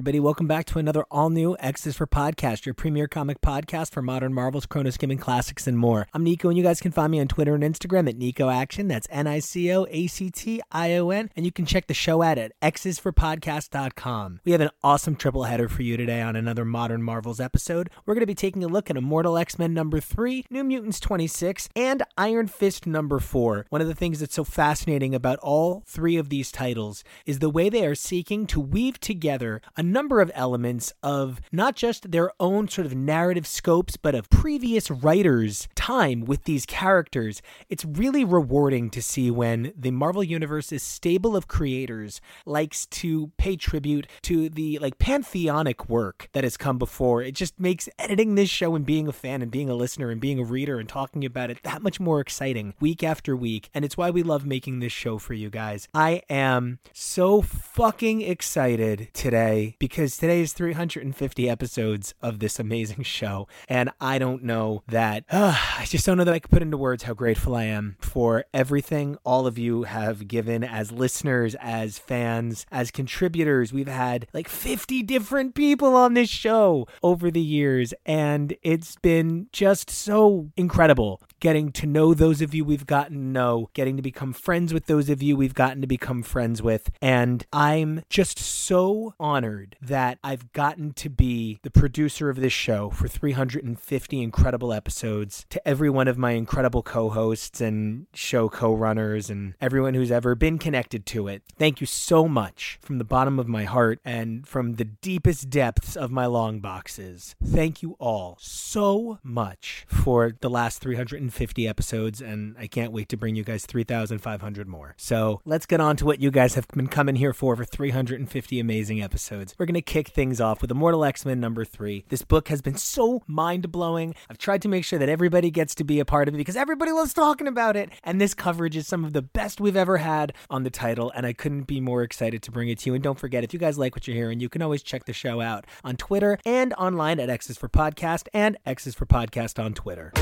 Everybody, welcome back to another all new X's for Podcast, your premier comic podcast for modern Marvels, Chrono Skimming Classics, and more. I'm Nico, and you guys can find me on Twitter and Instagram at Nico Action. That's N I C O A C T I O N. And you can check the show out at xsforpodcast.com. We have an awesome triple header for you today on another modern Marvels episode. We're going to be taking a look at Immortal X Men number three, New Mutants 26, and Iron Fist number four. One of the things that's so fascinating about all three of these titles is the way they are seeking to weave together a number of elements of not just their own sort of narrative scopes, but of previous writers' time with these characters. It's really rewarding to see when the Marvel Universe's stable of creators likes to pay tribute to the like pantheonic work that has come before. It just makes editing this show and being a fan and being a listener and being a reader and talking about it that much more exciting week after week. And it's why we love making this show for you guys. I am so fucking excited today because today is 350 episodes of this amazing show. And I don't know that, uh, I just don't know that I could put into words how grateful I am for everything all of you have given as listeners, as fans, as contributors. We've had like 50 different people on this show over the years, and it's been just so incredible getting to know those of you we've gotten to know, getting to become friends with those of you we've gotten to become friends with. And I'm just so honored that I've gotten to be the producer of this show for 350 incredible episodes. To every one of my incredible co hosts and show co runners and everyone who's ever been connected to it, thank you so much from the bottom of my heart and from the deepest depths of my long boxes. Thank you all so much for the last 350 episodes, and I can't wait to bring you guys 3,500 more. So let's get on to what you guys have been coming here for for 350 amazing episodes. We're going to kick things off with Immortal X Men number three. This book has been so mind blowing. I've tried to make sure that everybody gets to be a part of it because everybody loves talking about it. And this coverage is some of the best we've ever had on the title. And I couldn't be more excited to bring it to you. And don't forget, if you guys like what you're hearing, you can always check the show out on Twitter and online at X's for Podcast and X's for Podcast on Twitter.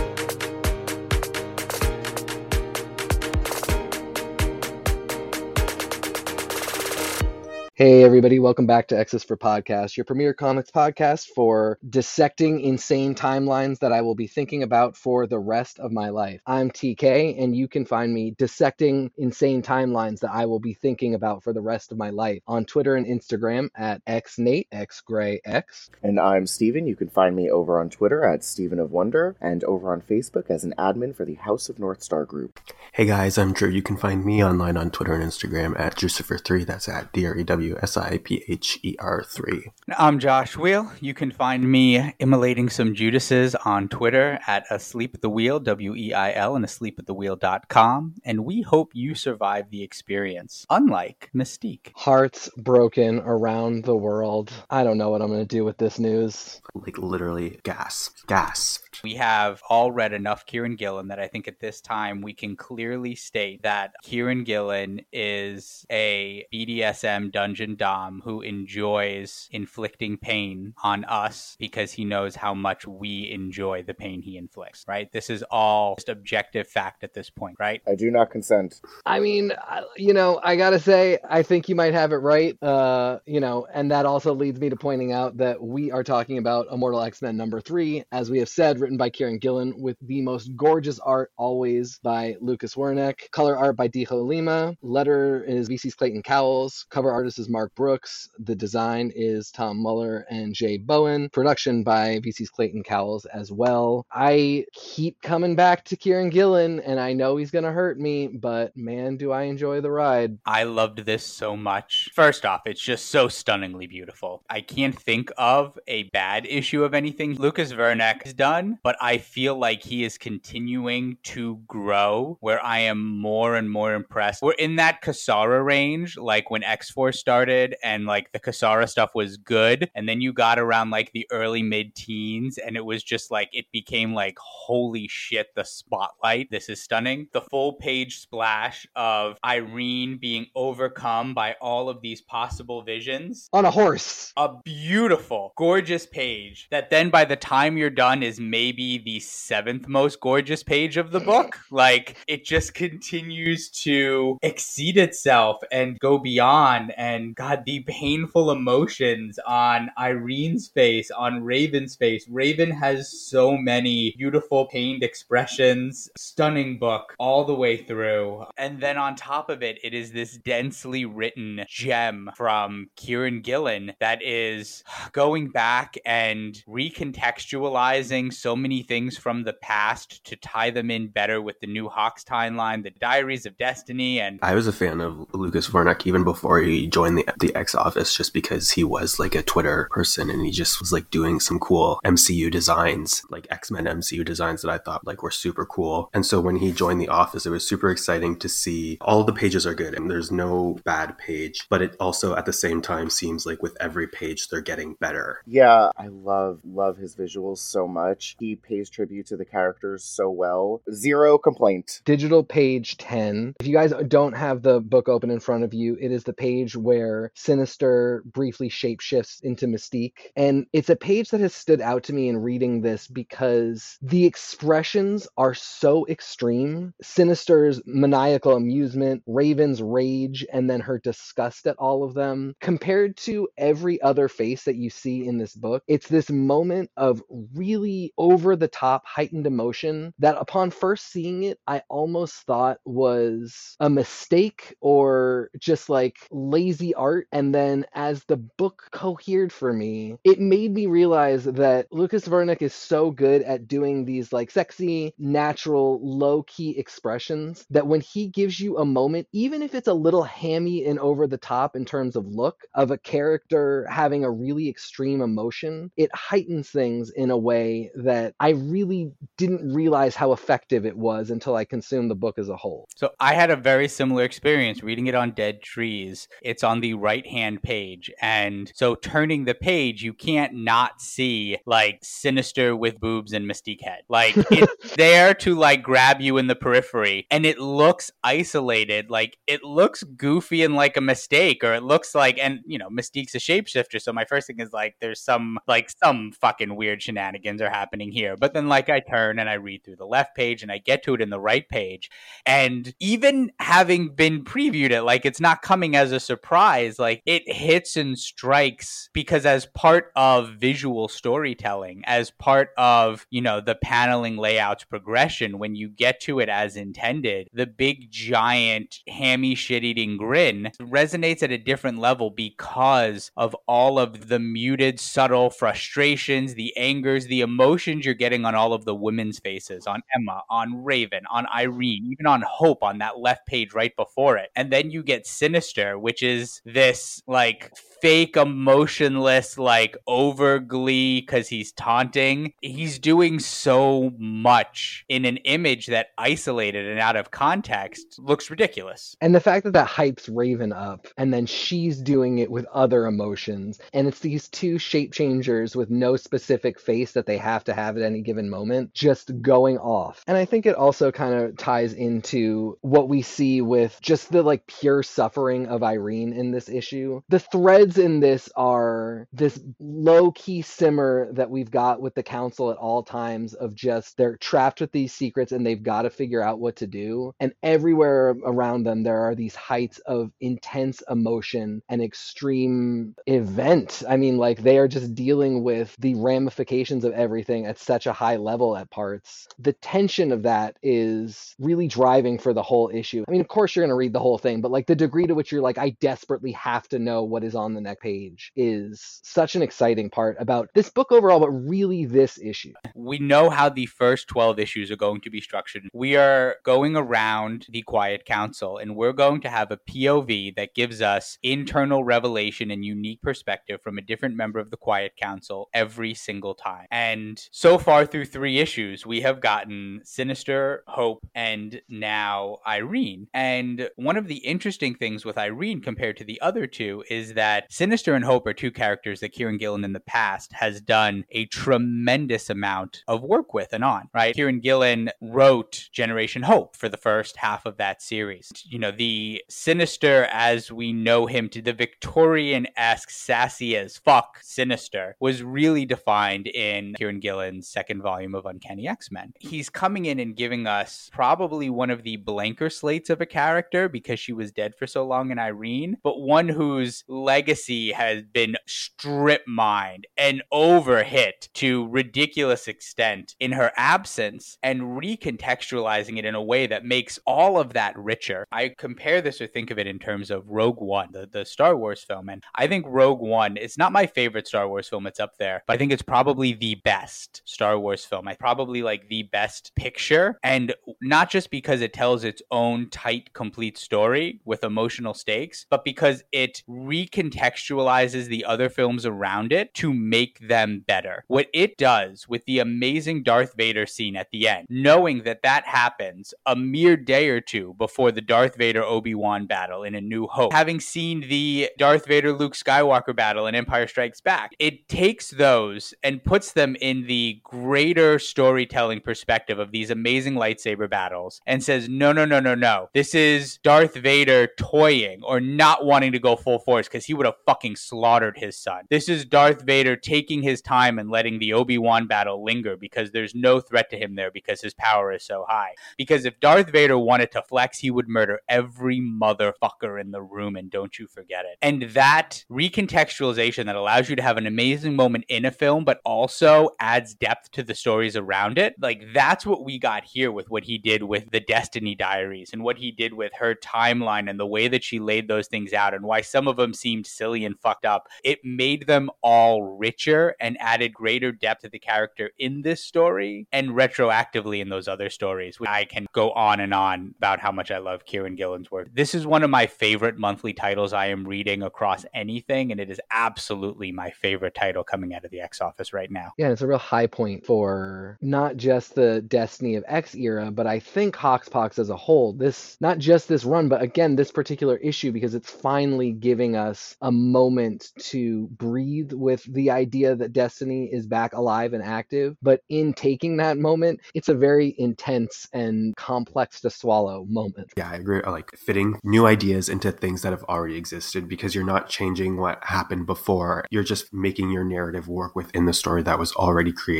Hey, everybody, welcome back to X's for Podcast, your premier comics podcast for dissecting insane timelines that I will be thinking about for the rest of my life. I'm TK, and you can find me dissecting insane timelines that I will be thinking about for the rest of my life on Twitter and Instagram at xnate, xgrayx. And I'm Steven. You can find me over on Twitter at Steven of Wonder and over on Facebook as an admin for the House of North Star group. Hey guys, I'm Drew. You can find me online on Twitter and Instagram at Drewsipher3. That's at D R E W S I P H E R 3. I'm Josh Weil. You can find me immolating some Judases on Twitter at Asleep at the Wheel, W E I L, and asleepattthewheel.com. And we hope you survive the experience, unlike Mystique. Hearts broken around the world. I don't know what I'm going to do with this news. Like literally gas, gasp. We have all read enough Kieron Gillen that I think at this time we can clearly state that Kieron Gillen is a BDSM dungeon dom who enjoys inflicting pain on us because he knows how much we enjoy the pain he inflicts, right? This is all just objective fact at this point, right? I do not consent. I mean, you know, I gotta say, I think you might have it right. Uh, you know, and that also leads me to pointing out that we are talking about Immortal X Men number three, as we have said, written by Kieron Gillen, with the most gorgeous art always by Lucas Werneck, color art by Dijjo Lima, letter is VC's Clayton Cowles, cover artist is Mark Brooks, the design is Tom Muller and Jay Bowen, production by VC's Clayton Cowles as well. I keep coming back to Kieron Gillen, and I know he's gonna hurt me, but man, do I enjoy the ride. I loved this so much. First off, it's just so stunningly beautiful. I can't think of a bad issue of anything Lucas Werneck has done. One, but I feel like he is continuing to grow where I am more and more impressed. We're in that Cassara range, like when X Force started and like the Cassara stuff was good. And then you got around like the early mid teens and it was just like, it became like, holy shit, the spotlight. This is stunning. The full page splash of Irene being overcome by all of these possible visions on a horse. A beautiful, gorgeous page that then by the time you're done is maybe the seventh most gorgeous page of the book. Like it just continues to exceed itself and go beyond. And God, the painful emotions on Irene's face, on Raven's face. Raven has so many beautiful, pained expressions. Stunning book all the way through. And then on top of it, it is this densely written gem from Kieron Gillen that is going back and recontextualizing so many things from the past to tie them in better with the new Hawks timeline, the Diaries of Destiny, and I was a fan of Lucas Werneck even before he joined the the X office, just because he was like a Twitter person and he just was like doing some cool MCU designs, like X Men MCU designs that I thought like were super cool. And so when he joined the office, it was super exciting to see all the pages are good and there's no bad page, but it also at the same time seems like with every page they're getting better. Yeah, I love love his visuals so much. He pays tribute to the characters so well. Zero complaint. Digital page 10. If you guys don't have the book open in front of you, it is the page where Sinister briefly shapeshifts into Mystique. And it's a page that has stood out to me in reading this because the expressions are so extreme. Sinister's maniacal amusement, Raven's rage, and then her disgust at all of them. Compared to every other face that you see in this book, it's this moment of really over the top heightened emotion that upon first seeing it, I almost thought was a mistake or just like lazy art. And then as the book cohered for me, it made me realize that Lucas Werneck is so good at doing these like sexy, natural, low key expressions that when he gives you a moment, even if it's a little hammy and over the top in terms of look of a character having a really extreme emotion, it heightens things in a way that I really didn't realize how effective it was until I consumed the book as a whole. So I had a very similar experience reading it on Dead Trees. It's on the right hand page. And so turning the page, you can't not see like Sinister with boobs and Mystique head. Like it's there to like grab you in the periphery. And it looks isolated. Like it looks goofy and like a mistake, or it looks like, and you know, Mystique's a shapeshifter. So my first thing is like, there's some like some fucking weird shenanigans are happening here. But then like I turn and I read through the left page and I get to it in the right page. And even having been previewed it, like it's not coming as a surprise. Like it hits and strikes because as part of visual storytelling, as part of, you know, the paneling layouts progression, when you get to it as intended, the big giant hammy shit eating grin resonates at a different level because of all of the muted, subtle frustrations, the angers, the emotions you're getting on all of the women's faces, on Emma, on Raven, on Irene, even on Hope on that left page right before it. And then you get Sinister, which is this like fake emotionless like over glee because he's taunting he's doing so much in an image that isolated and out of context looks ridiculous and the fact that that hypes raven up and then she's doing it with other emotions and it's these two shape changers with no specific face that they have to have at any given moment just going off and i think it also kind of ties into what we see with just the like pure suffering of irene in this issue the threads in this are this low key simmer that we've got with the council at all times of just they're trapped with these secrets and they've got to figure out what to do. And everywhere around them, there are these heights of intense emotion and extreme event. I mean, like they are just dealing with the ramifications of everything at such a high level at parts. The tension of that is really driving for the whole issue. I mean, of course, you're going to read the whole thing, but like the degree to which you're like, I desperately have to know what is on the next page is such an exciting part about this book overall, but really this issue. We know how the first 12 issues are going to be structured. We are going around the Quiet Council and we're going to have a POV that gives us internal revelation and unique perspective from a different member of the Quiet Council every single time. And so far through three issues, we have gotten Sinister, Hope, and now Irene. And one of the interesting things with Irene compared to the other two is that Sinister and Hope are two characters that Kieron Gillen in the past has done a tremendous amount of work with and on, right? Kieron Gillen wrote Generation Hope for the first half of that series. You know, the Sinister as we know him to the Victorian esque sassy as fuck Sinister was really defined in Kieron Gillen's second volume of Uncanny X Men. He's coming in and giving us probably one of the blanker slates of a character because she was dead for so long in Irene, but one whose legacy has been strip mined and overhit to ridiculous extent in her absence and recontextualizing it in a way that makes all of that richer. I compare this or think of it in terms of Rogue One, the, the Star Wars film, and I think Rogue One, it's not my favorite Star Wars film, it's up there, but I think it's probably the best Star Wars film. I probably like the best picture, and not just because it tells its own tight, complete story with emotional stakes, but because it recontextualizes the other films around it to make them better. What it does with the amazing Darth Vader scene at the end, knowing that that happens a mere day or two before the Darth Vader Obi Wan battle in A New Hope, having seen the Darth Vader Luke Skywalker battle in Empire Strikes Back, it takes those and puts them in the greater storytelling perspective of these amazing lightsaber battles and says, no, no, no, no, no. This is Darth Vader toying or not wanting to go full force because he would have fucking slaughtered his son. This is Darth Vader taking his time and letting the Obi Wan battle linger because there's no threat to him there because his power is so high. Because if Darth Vader wanted to flex, he would murder every motherfucker in the room, and don't you forget it. And that recontextualization that allows you to have an amazing moment in a film, but also adds depth to the stories around it, like that's what we got here with what he did with the Destiny Diaries and what he did with her timeline and the way that she laid those things out and why some of them seemed silly and fucked up. It made them all richer and added greater depth to the character in this story and retroactively in those other stories. I can go on and on about how much I love Kieron Gillen's work. This is one of my favorite monthly titles I am reading across anything, and it is absolutely my favorite title coming out of the X office right now. Yeah, it's a real high point for not just the Destiny of X era, but I think Hoxpox as a whole. This not just this run, but again this particular issue because it's finally giving us a moment to breathe with the idea that Destiny is back alive and active. But in taking that moment, it's a very intense and complex to swallow moment. Yeah, I agree. I like fitting new ideas into things that have already existed because you're not changing what happened before. You're just making your narrative work within the story that was already created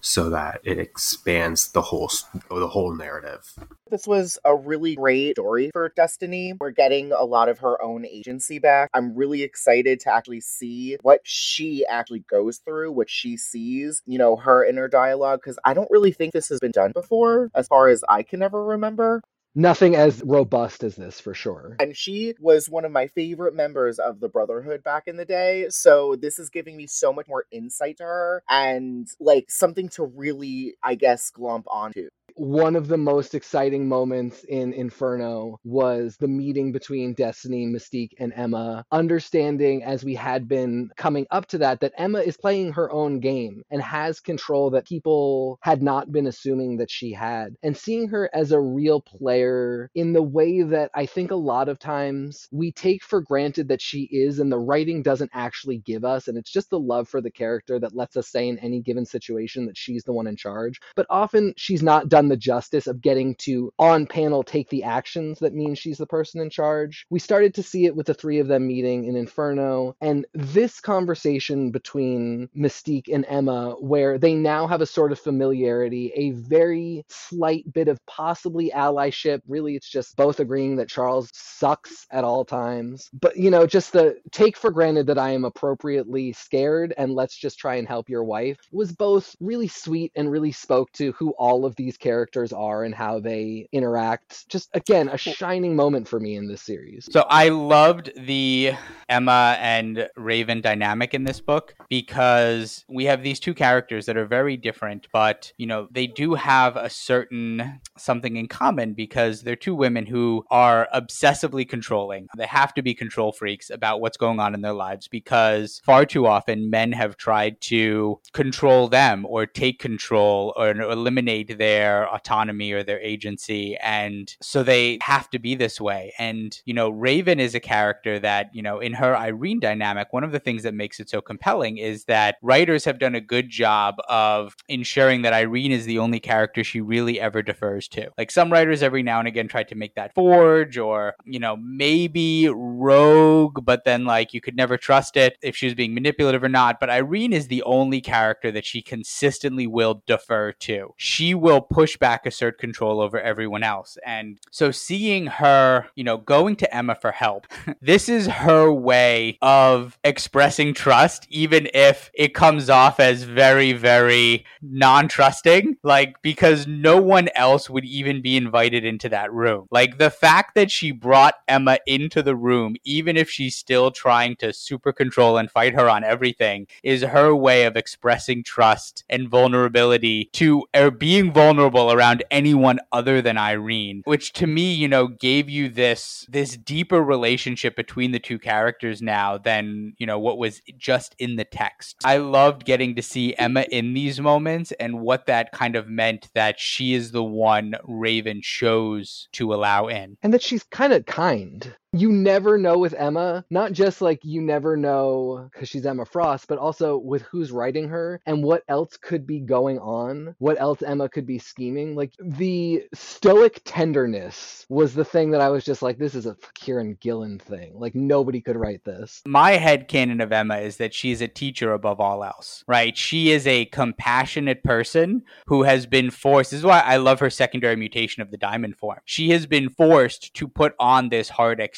so that it expands the whole the whole narrative. This was a really great story for Destiny. We're getting a lot of her own agency back. I'm really excited to actually see what she actually goes through, what she sees, you know, her inner dialogue, because I don't really think this has been done before, as far as I can ever remember nothing as robust as this for sure. And she was one of my favorite members of the Brotherhood back in the day. So this is giving me so much more insight to her and like something to really, I guess, glomp onto one of the most exciting moments in Inferno was the meeting between Destiny, Mystique, and Emma, understanding as we had been coming up to that, that Emma is playing her own game and has control that people had not been assuming that she had. And seeing her as a real player in the way that I think a lot of times we take for granted that she is, and the writing doesn't actually give us. And it's just the love for the character that lets us say in any given situation that she's the one in charge. But often she's not done the justice of getting to on panel take the actions that mean she's the person in charge. We started to see it with the three of them meeting in Inferno, and this conversation between Mystique and Emma, where they now have a sort of familiarity, a very slight bit of possibly allyship. Really, it's just both agreeing that Charles sucks at all times. But, you know, just the take for granted that I am appropriately scared and let's just try and help your wife was both really sweet and really spoke to who all of these characters characters are and how they interact. Just again, a shining moment for me in this series. So I loved the Emma and Raven dynamic in this book because we have these two characters that are very different, but you know, they do have a certain something in common because they're two women who are obsessively controlling. They have to be control freaks about what's going on in their lives because far too often men have tried to control them or take control or eliminate their autonomy or their agency. And so they have to be this way. And, you know, Raven is a character that, you know, in her Irene dynamic, one of the things that makes it so compelling is that writers have done a good job of ensuring that Irene is the only character she really ever defers to. Like some writers every now and again try to make that Forge or, you know, maybe Rogue, but then like you could never trust it if she was being manipulative or not. But Irene is the only character that she consistently will defer to. She will push back, assert control over everyone else. And so seeing her, you know, going to Emma for help, this is her way of expressing trust, even if it comes off as very, very non trusting. Like, because no one else would even be invited into that room. Like, the fact that she brought Emma into the room, even if she's still trying to super control and fight her on everything, is her way of expressing trust and vulnerability to or being vulnerable around anyone other than Irene, which to me, you know, gave you this this deeper relationship between the two characters now than, you know, what was just in the text. I loved getting to see Emma in these moments and what that kind of meant that she is the one Raven chose to allow in. And that she's kind of kind you never know with Emma, not just like you never know because she's Emma Frost, but also with who's writing her and what else could be going on, what else Emma could be scheming. Like the stoic tenderness was the thing that I was just like, this is a Kieron Gillen thing. Like nobody could write this. My head canon of Emma is that she's a teacher above all else, right? She is a compassionate person who has been forced. This is why I love her secondary mutation of the diamond form. She has been forced to put on this hard exterior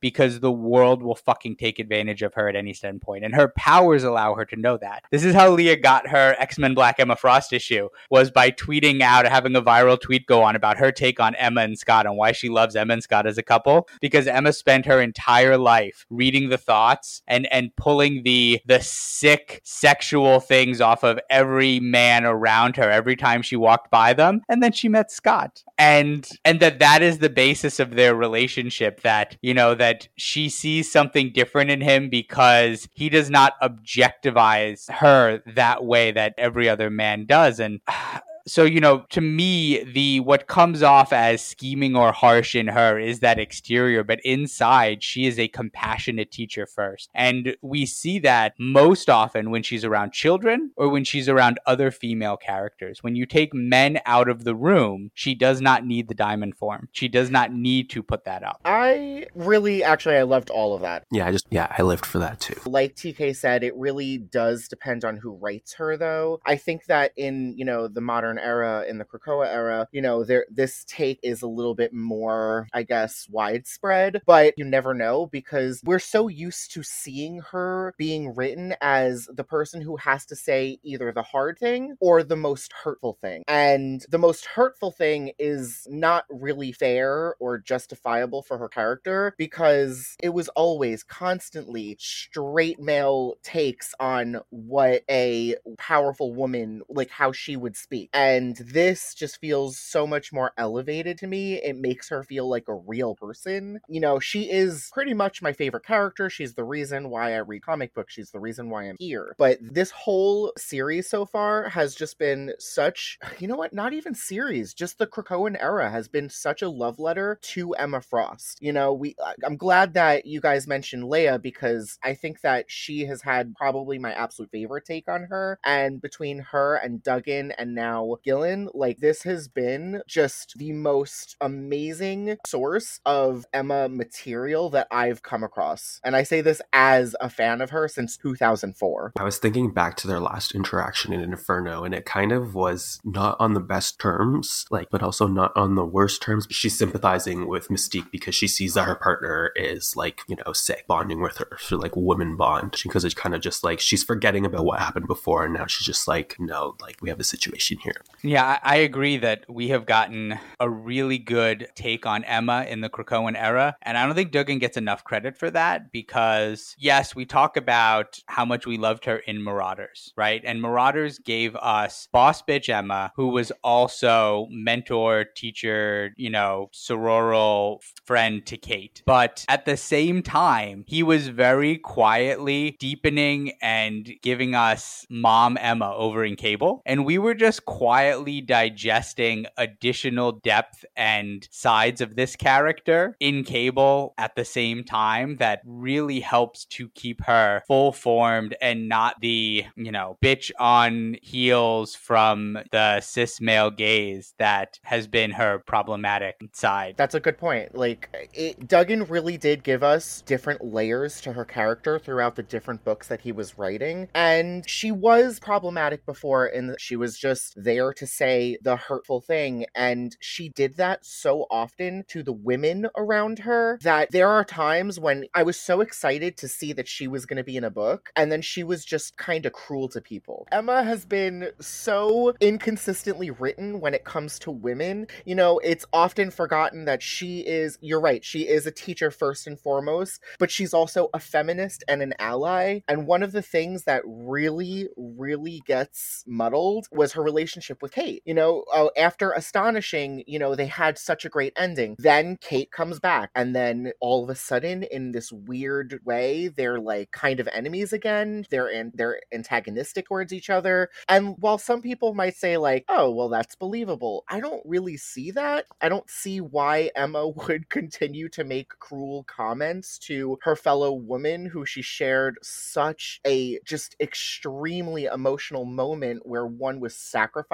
because the world will fucking take advantage of her at any standpoint. And her powers allow her to know that. This is how Leah got her X-Men Black Emma Frost issue was by tweeting out, having a viral tweet go on about her take on Emma and Scott and why she loves Emma and Scott as a couple. Because Emma spent her entire life reading the thoughts and and pulling the the sick sexual things off of every man around her every time she walked by them. And then she met Scott. And and that that is the basis of their relationship that you know, that she sees something different in him because he does not objectivize her that way that every other man does. And so you know to me the what comes off as scheming or harsh in her is that exterior but inside she is a compassionate teacher first. And we see that most often when she's around children or when she's around other female characters. When you take men out of the room she does not need the diamond form. She does not need to put that up. I really actually i loved all of that. Yeah i just yeah i lived for that too. Like tk said it really does depend on who writes her though. I think that in you know the modern era, in the Krakoa era, you know, there this take is a little bit more, I guess, widespread, but you never know because we're so used to seeing her being written as the person who has to say either the hard thing or the most hurtful thing. And the most hurtful thing is not really fair or justifiable for her character because it was always constantly straight male takes on what a powerful woman like how she would speak. And and this just feels so much more elevated to me. It makes her feel like a real person. You know, she is pretty much my favorite character. She's the reason why I read comic books. She's the reason why I'm here. But this whole series so far has just been such, you know what, not even series, just the Krakoan era has been such a love letter to Emma Frost. You know, we I'm glad that you guys mentioned Leah because I think that she has had probably my absolute favorite take on her. And between her and Duggan and now Gillen, like this has been just the most amazing source of Emma material that I've come across. And I say this as a fan of her since 2004. I was thinking back to their last interaction in Inferno, and it kind of was not on the best terms, like, but also not on the worst terms. She's sympathizing with Mystique because she sees that her partner is like, you know, sick, bonding with her, so like woman bond. Because it's kind of just like she's forgetting about what happened before, and now she's just like, no, like we have a situation here Yeah, I agree that we have gotten a really good take on Emma in the Krakoan era. And I don't think Duggan gets enough credit for that because, yes, we talk about how much we loved her in Marauders, right? And Marauders gave us Boss Bitch Emma, who was also mentor, teacher, you know, sororal friend to Kate. But at the same time, he was very quietly deepening and giving us Mom Emma over in Cable. And we were just quietly digesting additional depth and sides of this character in Cable at the same time that really helps to keep her full formed and not the, you know, bitch on heels from the cis male gaze that has been her problematic side. That's a good point. Like, it, Duggan really did give us different layers to her character throughout the different books that he was writing. And she was problematic before and she was just there to say the hurtful thing. And she did that so often to the women around her that there are times when I was so excited to see that she was going to be in a book. And then she was just kind of cruel to people. Emma has been so inconsistently written when it comes to women. You know, it's often forgotten that she is, you're right, she is a teacher first and foremost, but she's also a feminist and an ally. And one of the things that really, really gets muddled was her relationship with Kate. You know, uh, after Astonishing, you know, they had such a great ending. Then Kate comes back, and then all of a sudden, in this weird way, they're like kind of enemies again. They're in, they're antagonistic towards each other. And while some people might say like, "Oh, well, that's believable," I don't really see that. I don't see why Emma would continue to make cruel comments to her fellow woman who she shared such a just extremely emotional moment where one was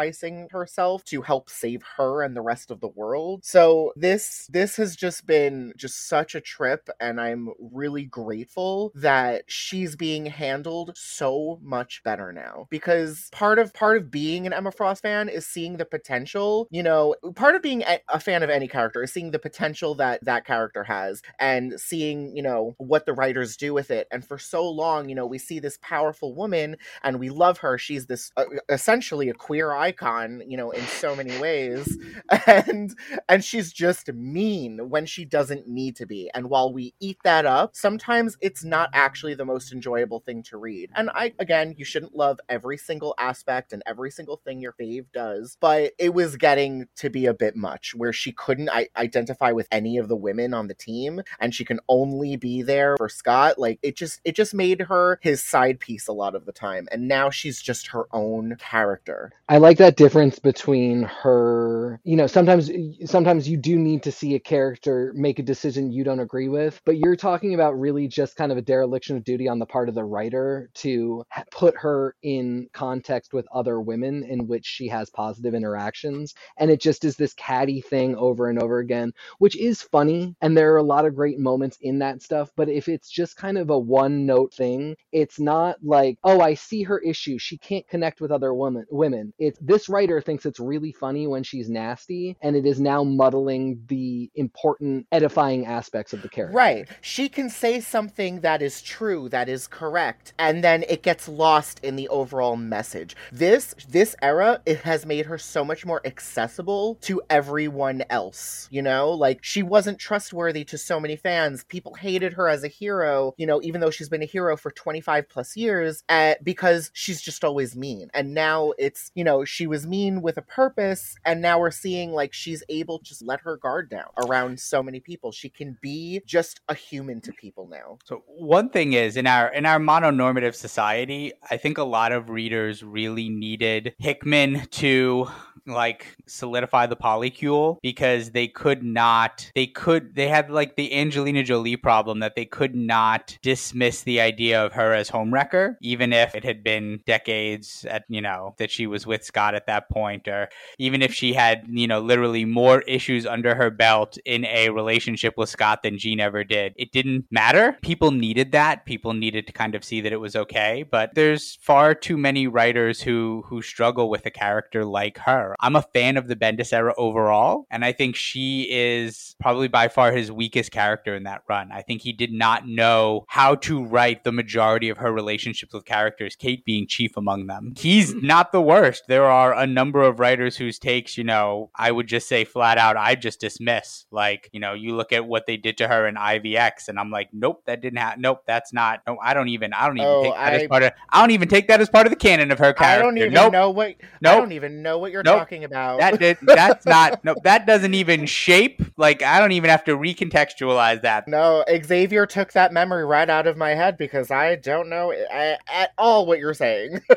sacrificing herself to help save her and the rest of the world. So this this has just been just such a trip and I'm really grateful that she's being handled so much better now because part of part of being an Emma Frost fan is seeing the potential, you know, part of being a fan of any character is seeing the potential that that character has and seeing, you know, what the writers do with it. And for so long, you know, we see this powerful woman and we love her. She's this uh, essentially a queer icon, you know, in so many ways. And and she's just mean when she doesn't need to be. And while we eat that up, sometimes it's not actually the most enjoyable thing to read. And I again, you shouldn't love every single aspect and every single thing your fave does, but it was getting to be a bit much where she couldn't I- identify with any of the women on the team and she can only be there for Scott. Like it just it just made her his side piece a lot of the time. And now she's just her own character. I like that difference between her, you know, sometimes sometimes you do need to see a character make a decision you don't agree with, but you're talking about really just kind of a dereliction of duty on the part of the writer to put her in context with other women in which she has positive interactions and it just is this catty thing over and over again, which is funny and there are a lot of great moments in that stuff, but if it's just kind of a one note thing, it's not like, "Oh, I see her issue. She can't connect with other women." Women. It's this writer thinks it's really funny when she's nasty and it is now muddling the important edifying aspects of the character. Right. She can say something that is true, that is correct, and then it gets lost in the overall message. This this era it has made her so much more accessible to everyone else, you know? Like she wasn't trustworthy to so many fans. People hated her as a hero, you know, even though she's been a hero for 25 plus years uh, because she's just always mean. And now it's, you know, she was mean with a purpose and now we're seeing like she's able to just let her guard down around so many people. She can be just a human to people now. So one thing is in our in our mononormative society, I think a lot of readers really needed Hickman to like solidify the polycule because they could not they could they had like the Angelina Jolie problem that they could not dismiss the idea of her as homewrecker even if it had been decades at you know that she was with Scott at that point or even if she had you know literally more issues under her belt in a relationship with Scott than Jean ever did. It didn't matter. People needed that. People needed to kind of see that it was okay. But there's far too many writers who who struggle with a character like her her. I'm a fan of the Bendis era overall, and I think she is probably by far his weakest character in that run. I think he did not know how to write the majority of her relationships with characters, Kate being chief among them. He's not the worst. There are a number of writers whose takes, you know, I would just say flat out, I just dismiss. Like, you know, you look at what they did to her in IVX, and I'm like, nope, that didn't happen. Nope, that's not. No, I don't even. I don't even oh, take that I, as part of. I don't even take that as part of the canon of her character. I don't even nope. know what. Nope. I don't even know what you're nope. Talking about. That did. That's not. no, that doesn't even shape. Like, I don't even have to recontextualize that. No, Xavier took that memory right out of my head because I don't know at all what you're saying.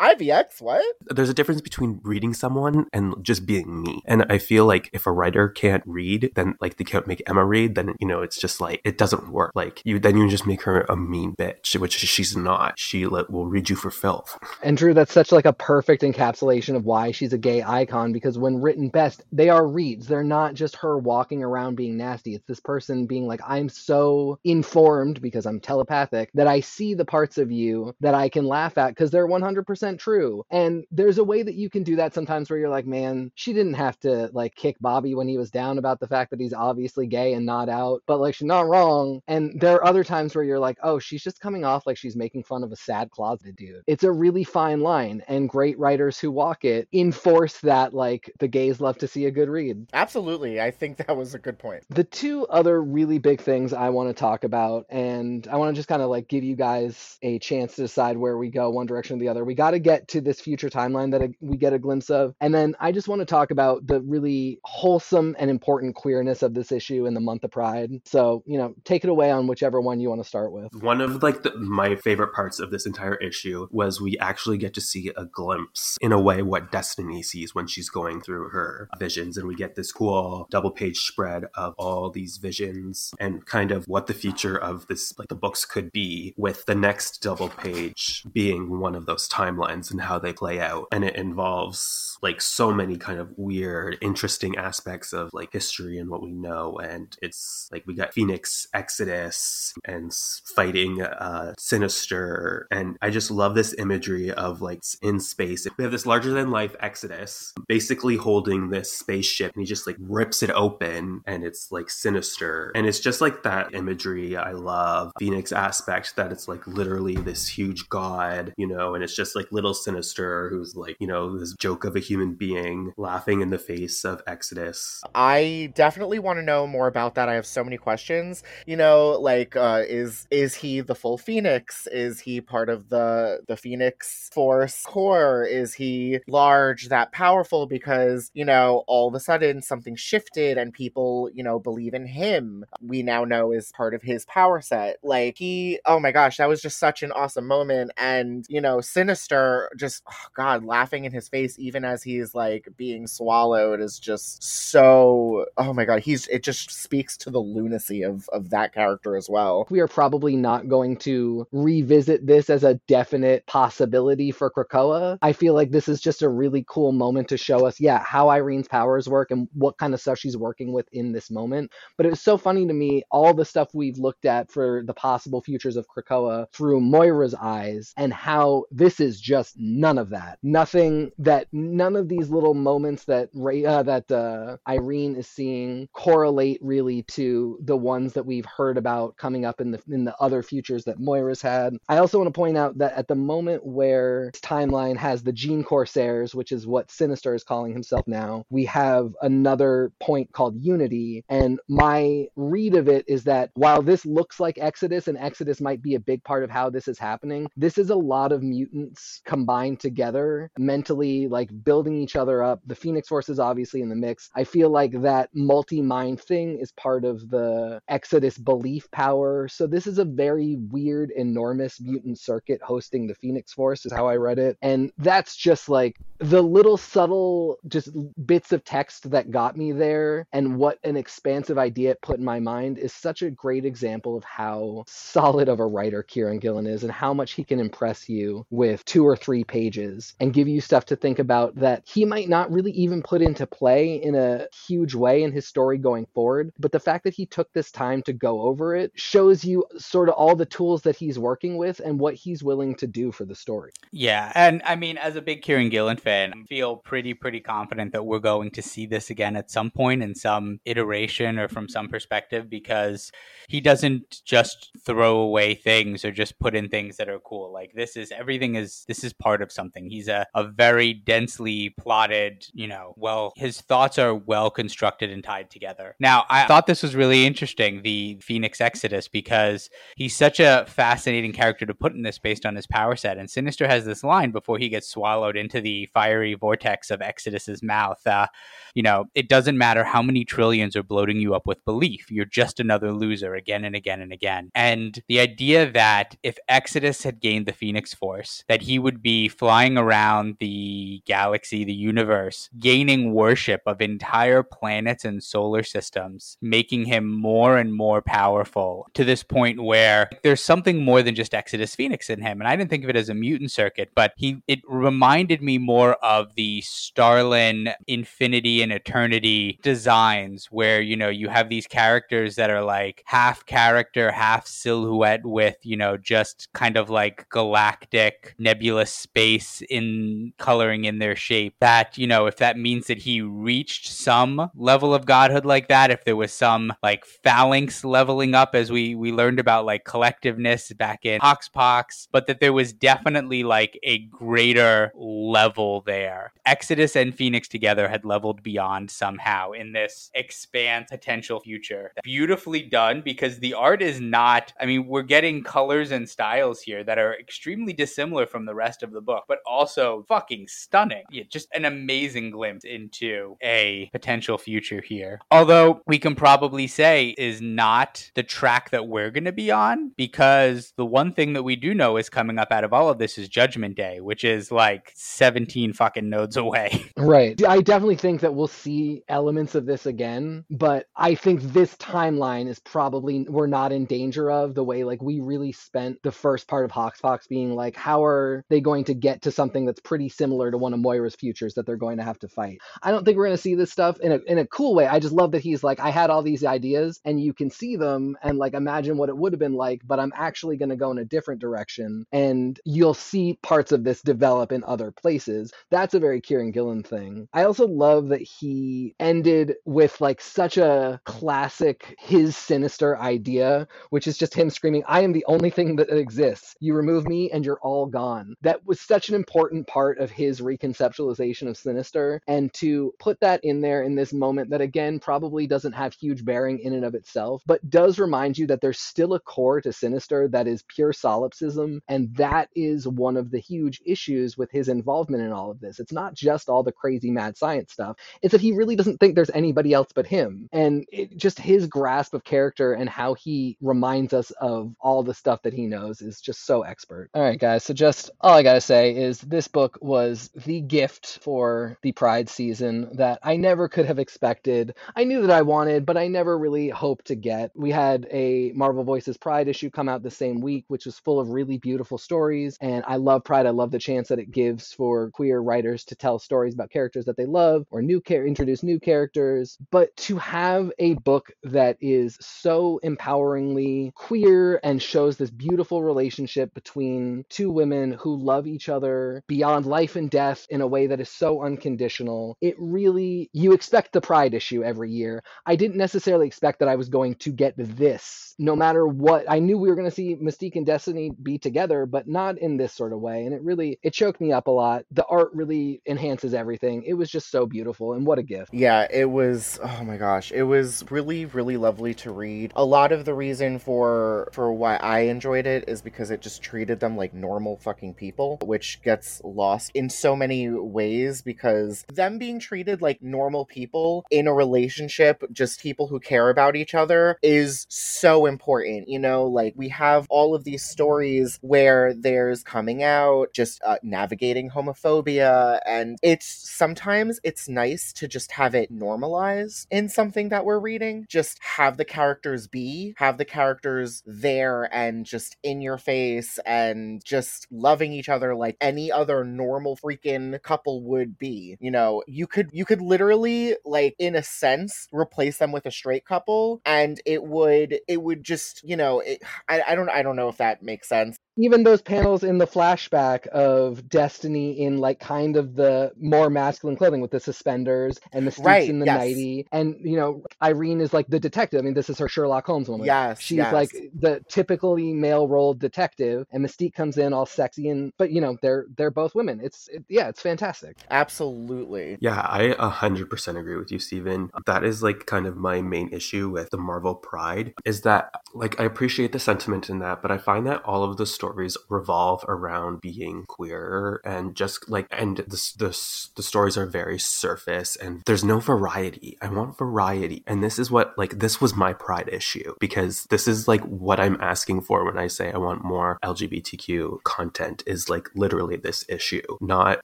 IVX, what? There's a difference between reading someone and just being me. And I feel like if a writer can't read, then like they can't make Emma read, then you know it's just like it doesn't work. Like you, then you just make her a mean bitch, which she's not. She will read you for filth. And Drew, that's such like a perfect encapsulation of why she's a gay icon because when written best, they are reads. They're not just her walking around being nasty. It's this person being like, I'm so informed because I'm telepathic that I see the parts of you that I can laugh at because they're 100% true. And there's a way that you can do that sometimes where you're like, man, she didn't have to like kick Bobby when he was down about the fact that he's obviously gay and not out, but like she's not wrong. And there are other times where you're like, oh, she's just coming off like she's making fun of a sad closeted dude. It's a really fine line. And great writers who walk it enforce that like the gays love to see a good read. Absolutely. I think that was a good point. The two other really big things I want to talk about, and I want to just kind of like give you guys a chance to decide where we go, one direction or the other. We got to get to this future timeline that uh, we get a glimpse of. And then I just want to talk about the really wholesome and important queerness of this issue in the month of Pride. So, you know, take it away on whichever one you want to start with. One of like the, my favorite parts of this entire issue was we actually get to see a glimpse in a way what Destiny sees when she's going through her visions. And we get this cool double page spread of all these visions and kind of what the future of this, like the books could be, with the next double page being one of those timelines and how they play out. And it involves like so many kind of weird, interesting aspects of like history and what we know. And it's like we got Phoenix Exodus and fighting uh, Sinister. And I just love this imagery of like in space. We have this larger than life Exodus basically holding this spaceship and he just like rips it open and it's like sinister. And it's just like that imagery I love. Phoenix aspect that it's like literally this huge god, you know, and it's just like little sinister who's like, you know, this joke of a human being laughing in the face of Exodus. I definitely want to know more about that. I have so many questions. You know, like uh is is he the full Phoenix? Is he part of the the Phoenix Force core? Is he large, that powerful because, you know, all of a sudden something shifted and people, you know, believe in him. We now know is part of his power set. Like he oh my gosh, that was just such an awesome moment and, you know, Sinister just oh god, laughing in his face even as he's like being swallowed is just so oh my god, he's it just speaks to the lunacy of of that character as well. We are probably not going to revisit this as a definite possibility for Krakoa. I feel like this is just a really cool moment to show us, yeah, how Irene's powers work and what kind of stuff she's working with in this moment. But it was so funny to me, all the stuff we've looked at for the possible futures of Krakoa through Moira's eyes and how this is just none of that. Nothing that none of these little moments that Ray, uh, that uh, Irene is seeing correlate really to the ones that we've heard about coming up in the in the other futures that Moira's had. I also want to point out that at the moment where timeline has the Gene Corsairs, which is what Sinister is calling himself now, we have another point called Unity. And my read of it is that while this looks like Exodus, and Exodus might be a big part of how this is happening, this is a lot of mutants combined together, mentally like building each other up. The Phoenix Force is obviously in the mix. I feel like that multi mind thing is part of the Exodus belief power. So this is a very weird, enormous mutant circuit hosting the Phoenix Force, is how I read it. And that's just like the little subtle just bits of text that got me there and what an expansive idea it put in my mind is such a great example of how solid of a writer Kieron Gillen is and how much he can impress you with two or three pages and give you stuff to think about that he might not really even put into play in a huge way in his story going forward. But the fact that he took this time to go over it shows you sort of all the tools that he's working with and what he's willing to do for the story. Yeah. And I mean, as a big Kieron Gillen fan, feel pretty, pretty confident that we're going to see this again at some point in some iteration or from some perspective because he doesn't just throw away things or just put in things that are cool. Like this is everything is this is part of something. He's a, a very densely plotted, you know, well, his thoughts are well constructed and tied together. Now, I thought this was really interesting, the Phoenix Exodus, because he's such a fascinating character to put in this based on his power set. And Sinister has this line before he gets swallowed into the fiery vortex of Exodus's mouth. Uh, you know, it doesn't matter how many trillions are bloating you up with belief. You're just another loser again and again and again. And the idea that if Exodus had gained the Phoenix Force, that he would be flying around the galaxy, the universe, gaining worship of entire planets and solar systems, making him more and more powerful to this point where there's something more than just Exodus Phoenix in him. And I didn't think of it as a mutant circuit, but he it reminded me more of the Starlin Infinity and Eternity designs where, you know, you have these characters that are like half character, half silhouette with, you know, just kind of like galactic nebulous space in coloring in their shape. That, you know, if that means that he reached some level of godhood like that, if there was some like phalanx leveling up as we we learned about like collectiveness back in Hoxpox, but that there was definitely like a greater level there. Exodus and Phoenix together had leveled beyond somehow in this expand potential future. Beautifully done because the art is not, I mean, we're getting colors and styles here that are extremely dissimilar from the rest of the book, but also fucking stunning. Yeah, just an amazing glimpse into a potential future here. Although we can probably say is not the track that we're going to be on because the one thing that we do know is coming up out of all of this is Judgment Day, which is like 17 fucking nodes away. Right. I definitely think that we'll see elements of this again, but I think this timeline is probably we're not in danger of the way like we really spent the first part of Hoxpox being like, how are they going to get to something that's pretty similar to one of Moira's futures that they're going to have to fight? I don't think we're going to see this stuff in a in a cool way. I just love that he's like, I had all these ideas and you can see them and like imagine what it would have been like, but I'm actually going to go in a different direction and you'll see parts of this develop in other places. That's a very Kieron Gillen thing. I also love that he ended with like such a classic his sinister idea, which is just him screaming, I am the only thing that exists. You remove me and you're all gone. That was such an important part of his reconceptualization of Sinister. And to put that in there in this moment that again probably doesn't have huge bearing in and of itself, but does remind you that there's still a core to Sinister that is pure solipsism. And that is one of the huge issues with his involvement in all of this. It's not just all the crazy mad science stuff, it's that he really doesn't think there's anybody else but him. And it, just his grasp of character and how he reminds us of all the stuff that he knows is just so expert. All right, guys. So, just all I got to say is this book was the gift for the Pride season that I never could have expected. I knew that I wanted, but I never really hoped to get. We had a Marvel Voices Pride issue come out the same week, which was full of really beautiful stories. And I love Pride. I love the chance that it gives for queer writers to tell stories about characters that they love or new char- introduce new characters. But to have a book that is so empoweringly queer and shows this beautiful relationship between two women who love each other beyond life and death in a way that is so unconditional, it really, you expect the Pride issue every year. I didn't necessarily expect that I was going to get this, no matter what. I knew we were going to see Mystique and Destiny be together, but not in this sort of way. And it really, it choked me up a lot. The art really enhances everything. It was just so beautiful, and what a gift. Yeah, it was. Oh my gosh, it was really, really lovely to read. A lot of the reason for for why I enjoyed it is because it just treated them like normal fucking people, which gets lost in so many ways because them being treated like normal people in a relationship, just people who care about each other, is so important. You know, like we have all of these stories where there's coming out, just uh, navigating homophobia, and it's sometimes it's nice to just have it normalized in something that we're reading. Just have the characters be, have the characters there and just in your face and just loving each other like any other normal freaking couple would be. You know, you could you could literally like in a sense replace them with a straight couple and it would it would just, you know, it, I I don't I don't know if that makes sense even those panels in the flashback of Destiny in like kind of the more masculine clothing with the suspenders and the Right, in the yes. nightie, and you know Irene is like the detective. I mean, this is her Sherlock Holmes moment. Yes, she's yes. like the typically male role detective, and Mystique comes in all sexy and but you know they're they're both women. It's it, yeah, it's fantastic. Absolutely. Yeah, I 100% agree with you, Steven. That is like kind of my main issue with the Marvel Pride is that like I appreciate the sentiment in that, but I find that all of the stories revolve around being queer and just like and the the, the stories are very surface and there's no variety. I want variety. And this is what like this was my pride issue because this is like what I'm asking for when I say I want more LGBTQ content is like literally this issue, not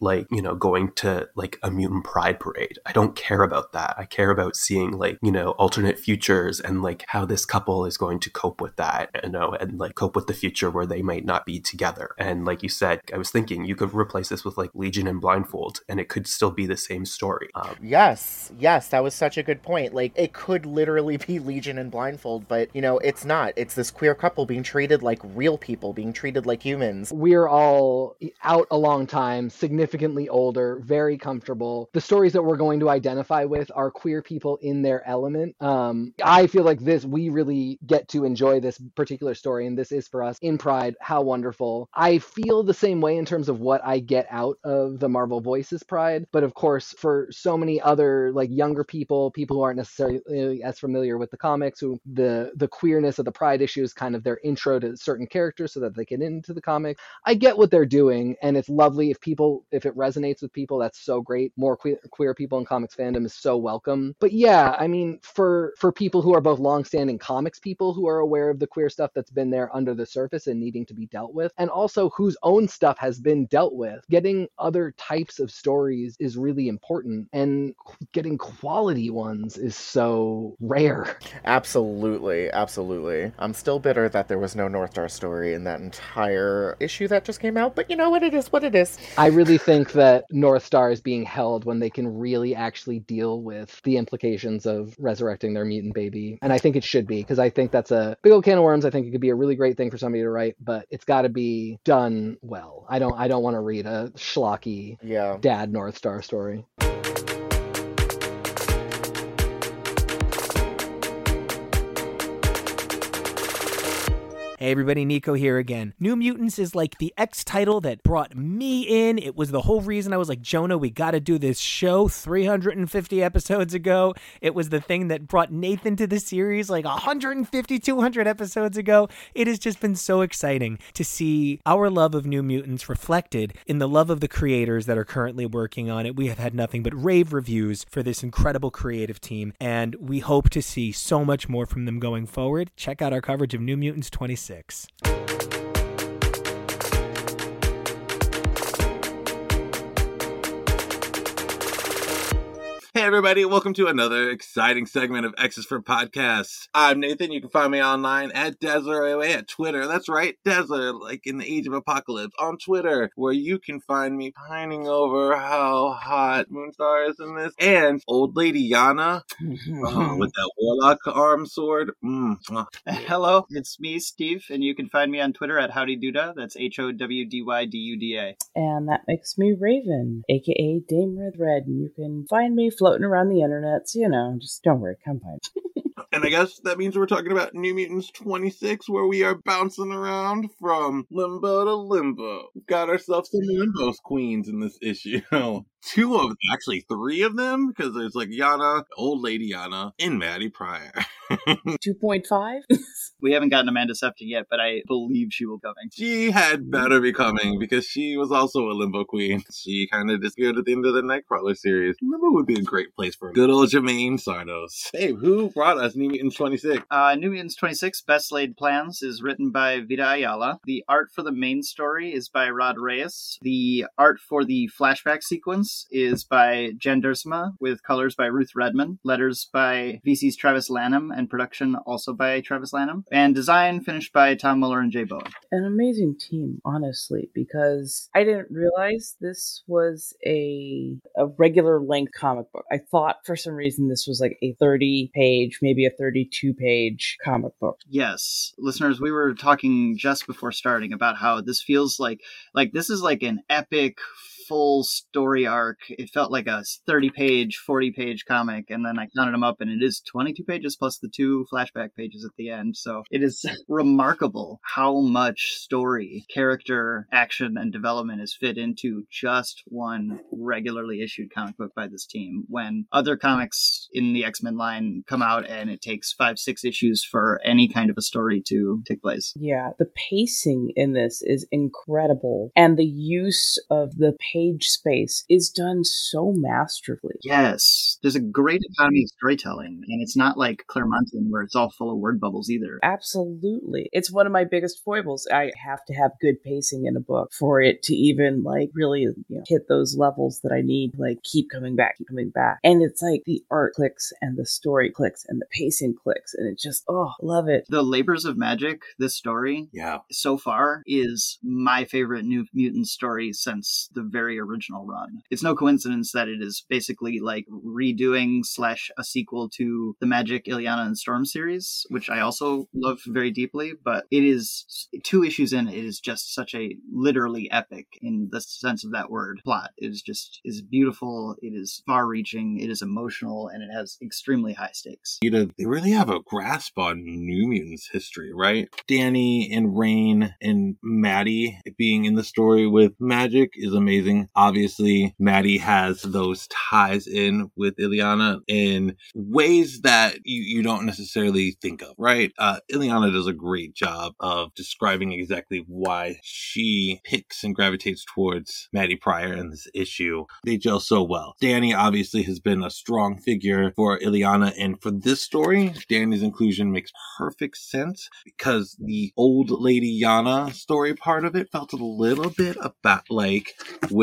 like, you know, going to like a mutant pride parade. I don't care about that. I care about seeing like, you know, alternate futures and like how this couple is going to cope with that, you know, and like cope with the future where they might not be together. And like you said, I was thinking you could replace this with like Legion and Blindfold and it could still be the same story. Um, Yes, yes, that was such a good point. Like, it could literally be Legion and Blindfold, but, you know, it's not. It's this queer couple being treated like real people, being treated like humans. We're all out a long time, significantly older, very comfortable. The stories that we're going to identify with are queer people in their element. Um, I feel like this, we really get to enjoy this particular story, and this is for us in Pride. How wonderful. I feel the same way in terms of what I get out of the Marvel Voices Pride, but of course, for so many other like younger people, people who aren't necessarily as familiar with the comics, who the the queerness of the Pride issue is kind of their intro to certain characters so that they get into the comic. I get what they're doing, and it's lovely if people if it resonates with people. That's so great. More queer, queer people in comics fandom is so welcome. But yeah, I mean, for for people who are both longstanding comics people who are aware of the queer stuff that's been there under the surface and needing to be dealt with, and also whose own stuff has been dealt with, getting other types of stories is really important, and getting quality ones is so rare. Absolutely, absolutely. I'm still bitter that there was no North Star story in that entire issue that just came out, but you know what? It is what it is. I really think that North Star is being held when they can really actually deal with the implications of resurrecting their mutant baby. And I think it should be, because I think that's a big old can of worms. I think it could be a really great thing for somebody to write, but it's got to be done well. I don't I don't want to read a schlocky Yeah. dad North Star story. Hey everybody, Nico here again. New Mutants is like the X title that brought me in. It was the whole reason I was like, Jonah, we got to do this show 350 episodes ago. It was the thing that brought Nathan to the series like 150, 200 episodes ago. It has just been so exciting to see our love of New Mutants reflected in the love of the creators that are currently working on it. We have had nothing but rave reviews for this incredible creative team, and we hope to see so much more from them going forward. Check out our coverage of New Mutants 26. Hey everybody, welcome to another exciting segment of X's for Podcasts. I'm Nathan. You can find me online at Dazzler at Twitter. That's right, Dazzler, like in the age of apocalypse, on Twitter, where you can find me pining over how hot Moonstar is in this. And old lady Yana oh, with that warlock arm sword. Mm. Hello, it's me, Steve, and you can find me on Twitter at Howdy Duda. That's H O W D Y D U D A. And that makes me Raven, aka Dame Red Red, and you can find me floating around the internet. So, you know, just don't worry, come find me. And I guess that means we're talking about New Mutants 26, where we are bouncing around from limbo to limbo. We've got ourselves some limbo queens in this issue. Two of them, actually three of them, because there's like Yana, old lady Yana, and Maddie Pryor. 2.5? We haven't gotten Amanda Sefton yet, but I believe she will coming. she had better be coming because she was also a limbo queen. She kind of disappeared at the end of the Nightcrawler series. Limbo would be a great place for good old Jimaine Szardos. Hey, who brought us New Mutants 26? Uh, New Mutants 26, Best Laid Plans, is written by Vita Ayala. The art for the main story is by Rod Reyes. The art for the flashback sequence is by Jan Duursema, with colors by Ruth Redmond, letters by VC's Travis Lanham, and production also by Travis Lanham. And design finished by Tom Muller and Jay Bowen. An amazing team, honestly, because I didn't realize this was a a regular length comic book. I thought for some reason this was like a 30 page, maybe a 32 page comic book. Yes, listeners, we were talking just before starting about how this feels like like this is like an epic full story arc. It felt like a 30 page, 40 page comic. And then I counted them up and it is 22 pages plus the two flashback pages at the end. So it is remarkable how much story, character, action, and development is fit into just one regularly issued comic book by this team. When other comics in the X Men line come out and it takes five, six issues for any kind of a story to take place. Yeah, the pacing in this is incredible. And the use of the page space is done so masterfully. Yes, there's a great economy of storytelling, and it's not like Claremontian where it's all full of word bubbles either. Absolutely. It's one of my biggest foibles. I have to have good pacing in a book for it to even like really you know, hit those levels that I need, like keep coming back, keep coming back. And it's like the art clicks and the story clicks and the pacing clicks. And it just, oh, love it. The Labors of Magic, this story, Yeah. so far is my favorite New Mutant story since the very original run. It's no coincidence that it is basically like redoing slash a sequel to the Magik Illyana and Storm series, which I also love very deeply. But it is two issues in, it is just such a literally epic in the sense of that word plot. It is just is beautiful. It is far reaching. It is emotional, and it has extremely high stakes. You know, they really have a grasp on New Mutants history, right? Danny and Rain and Maddie being in the story with magic is amazing. Obviously, Maddie has those ties in with Illyana in ways that you, you don't necessarily think of, right? Uh, Illyana does a great job of describing exactly why she picks and gravitates towards Maddie Pryor in this issue. They gel so well. Danny obviously has been a strong figure for Illyana, and for this story, Danny's inclusion makes perfect sense because the old lady Yana story part of it felt a little bit about like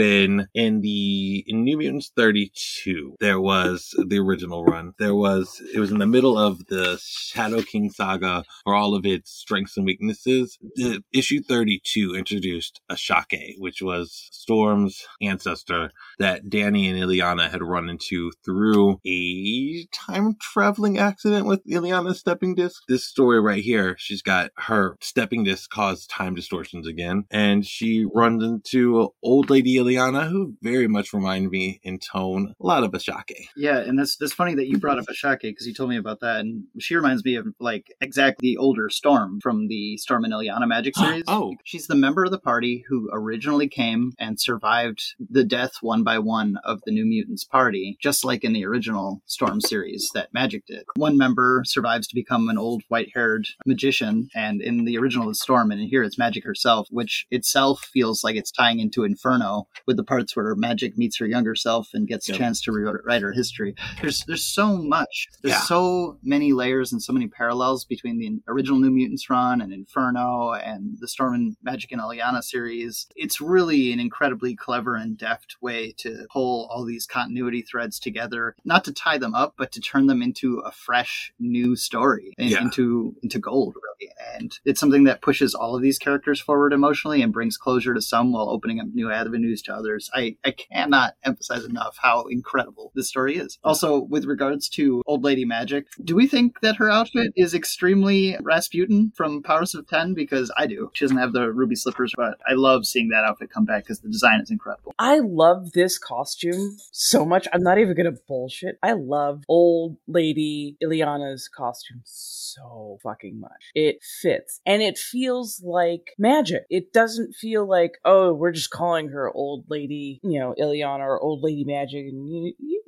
when in the in New Mutants 32 there was the original run. There was it was in the middle of the Shadow King saga for all of its strengths and weaknesses. The issue 32 introduced Ashake, which was Storm's ancestor that Danny and Illyana had run into through a time traveling accident with Illyana's stepping disc. This story right here, she's got her stepping disc caused time distortions again, and she runs into old lady Illyana, who very much reminded me in tone a lot of Ashake. Yeah, and that's that's funny that you brought up Ashake because you told me about that, and she reminds me of like exactly the older Storm from the Storm and Illyana Magik series. Oh. she's the member of the party who originally came and survived the death one by one of the New Mutants party, just like in the original Storm series that Magik did. One member survives to become an old white-haired magician, and in the original it's Storm, and here it's Magik herself, which itself feels like it's tying into Inferno with the parts where Magik meets her younger self and gets a Yep. chance to rewrite her history. There's there's so much. There's Yeah. so many layers and so many parallels between the original New Mutants run and Inferno and the Storm and Magik and Illyana series. It's really an incredibly clever and deft way to pull all these continuity threads together, not to tie them up, but to turn them into a fresh new story and Yeah. into into gold really. And it's something that pushes all of these characters forward emotionally and brings closure to some while opening up new avenues to others. I, I cannot emphasize enough how incredible this story is. Also, with regards to Old Lady Magik, do we think that her outfit is extremely Rasputin from Powers of Ten? Because I do. She doesn't have the ruby slippers, but I love seeing that outfit come back because the design is incredible. I love this costume so much. I'm not even gonna bullshit. I love old lady Illyana's costume so fucking much. It fits and it feels like magic. It doesn't feel like, oh, we're just calling her old lady, you know, Illyana or old lady magic. And you, you-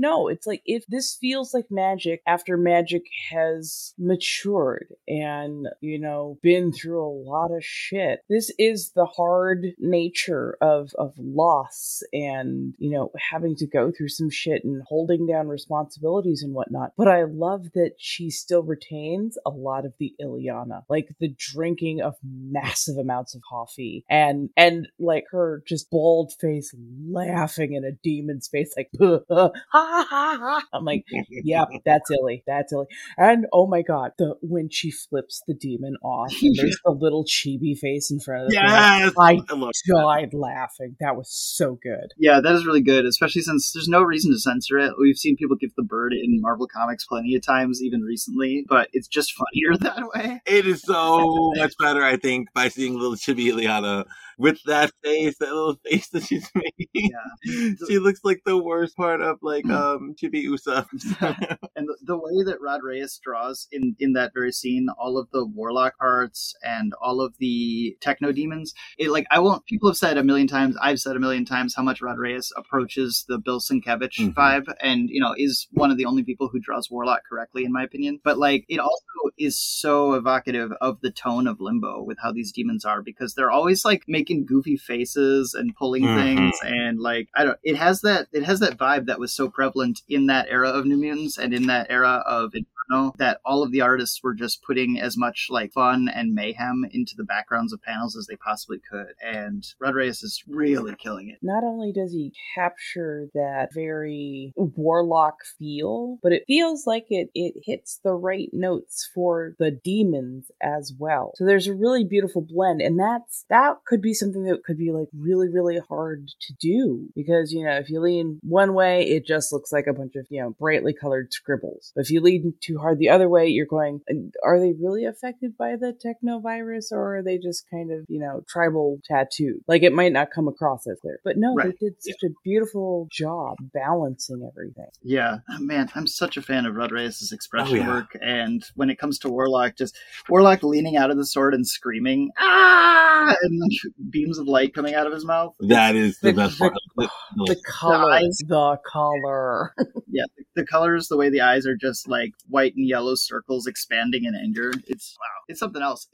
no, it's like if this feels like magic after magic has matured and, you know, been through a lot of shit. This is the hard nature of, of loss and, you know, having to go through some shit and holding down responsibilities and whatnot. But I love that she still retains a lot of the Illyana, like the drinking of massive amounts of coffee and, and like her just bald face laughing in a demon's face, like, hi, I'm like, yep, that's Illy. That's Illy. And oh my god, the when she flips the demon off, and there's the little chibi face in front of the Yes, I I love died laughing. That was so good. Yeah, that is really good, especially since there's no reason to censor it. We've seen people give the bird in Marvel Comics plenty of times, even recently, but it's just funnier that way. It is so much better, I think, by seeing little Chibi Illyana with that face, that little face that she's making. Yeah. she looks like the worst part of like um be Usa. and the, the way that Rod Reyes draws in in that very scene, all of the warlock parts and all of the techno demons, it like I won't. People have said a million times. I've said a million times how much Rod Reyes approaches the Bill Sienkiewicz Mhm. vibe, and you know is one of the only people who draws warlock correctly, in my opinion. But like it also is so evocative of the tone of Limbo with how these demons are because they're always like making goofy faces and pulling Mhm. things and like I don't. It has that. It has that vibe that was so prevalent in that era of New Mutants and in that era of Inferno that all of the artists were just putting as much like fun and mayhem into the backgrounds of panels as they possibly could. And Rod Reyes is really killing it. Not only does he capture that very warlock feel, but it feels like it it hits the right notes for the demons as well. So there's a really beautiful blend, and that's that could be something that could be like really really hard to do because you know if you lean one way, it just looks like a bunch of you know brightly colored scribbles. But if you lean too hard the other way, you're going, are they really affected by the technovirus, or are they just kind of you know tribal tattooed? Like it might not come across as clear, but no, Right. they did such a beautiful job balancing everything. Yeah, man, I'm such a fan of Rod Reyes' expression Oh, yeah. work. And when it comes to Warlock, just Warlock leaning out of the sword and screaming, ah, and beams of light coming out of his mouth. That is the, The- best the- part. The- The color, eyes. the color. Yeah, the, the colors, the way the eyes are just like white and yellow circles expanding in anger. It's wow, it's something else.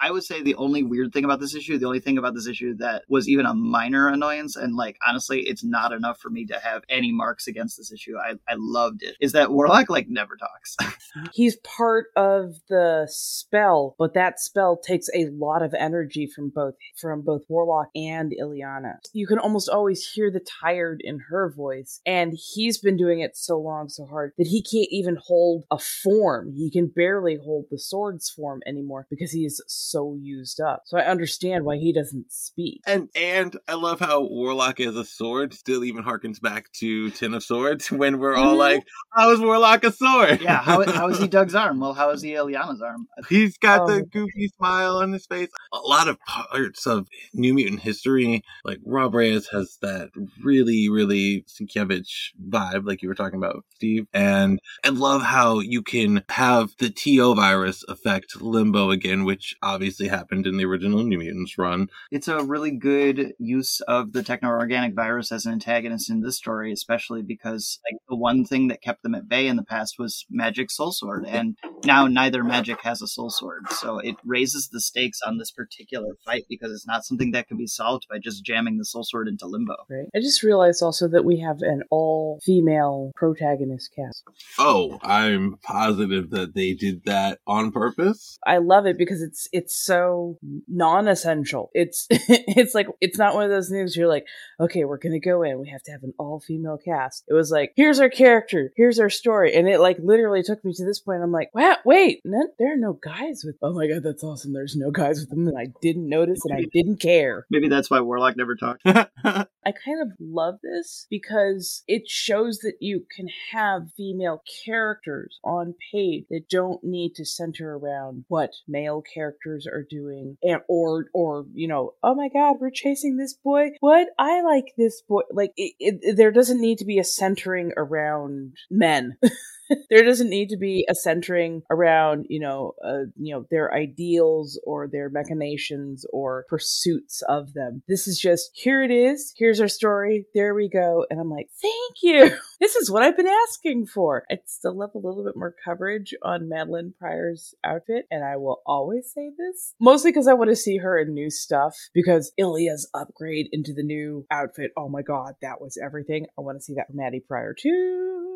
I would say the only weird thing about this issue, the only thing about this issue that was even a minor annoyance, and like honestly, it's not enough for me to have any marks against this issue. I I loved it. Is that Warlock like never talks? He's part of the spell, but that spell takes a lot of energy from both from both Warlock and Illyana. You can almost always hear the tired in her voice, and he's been doing it so long, so hard that he can't even hold a form. He can barely hold the sword's form anymore because he is so used up. So I understand why he doesn't speak. And and I love how Warlock as a sword still even harkens back to Ten of Swords when we're all Mhm. like, "How is Warlock a sword?" yeah, how how is he Doug's arm? Well, how is he Illyana's arm? He's got Oh. the goofy smile on his face. A lot of parts of New Mutant history, like Rod Reyes has that really, really Sienkiewicz vibe, like you were talking about, Steve. And I love how you can have the TO virus affect Limbo again, which obviously happened in the original New Mutants run. It's a really good use of the techno-organic virus as an antagonist in this story, especially because like the one thing that kept them at bay in the past was Magik Soul Sword, and now neither Magik has a Soul Sword. So it raises the stakes on this particular fight because it's not something that can be solved by just jamming the Soul Sword into Limbo. Right. I just realized also that we have an all female protagonist cast. Oh, I'm positive that they did that on purpose. I love it because it's it's so non-essential. It's it's like it's not one of those things you're like, okay, we're gonna go in. We have to have an all-female cast. It was like, here's our character, here's our story, and it like literally took me to this point. I'm like, wow, wait, no, there are no guys with. Oh my god, that's awesome. There's no guys with them, and I didn't notice, and I didn't care. Maybe that's why Warlock never talked. I kind of love this because it shows that you can have female characters on page that don't need to center around what male characters are doing and or or you know oh my god we're chasing this boy. What i like this boy like it, it, there doesn't need to be a centering around men there doesn't need to be a centering around you know uh, you know their ideals or their machinations or pursuits of them. This is just here it is here's our story there we go and i'm like thank you. This is what i've been asking for. I'd still love a little bit more coverage on madeline pryor's outfit and i will always say this mostly because i want to see her in new stuff because ilya's upgrade into the new outfit oh my god that was everything. I want to see that from maddie pryor too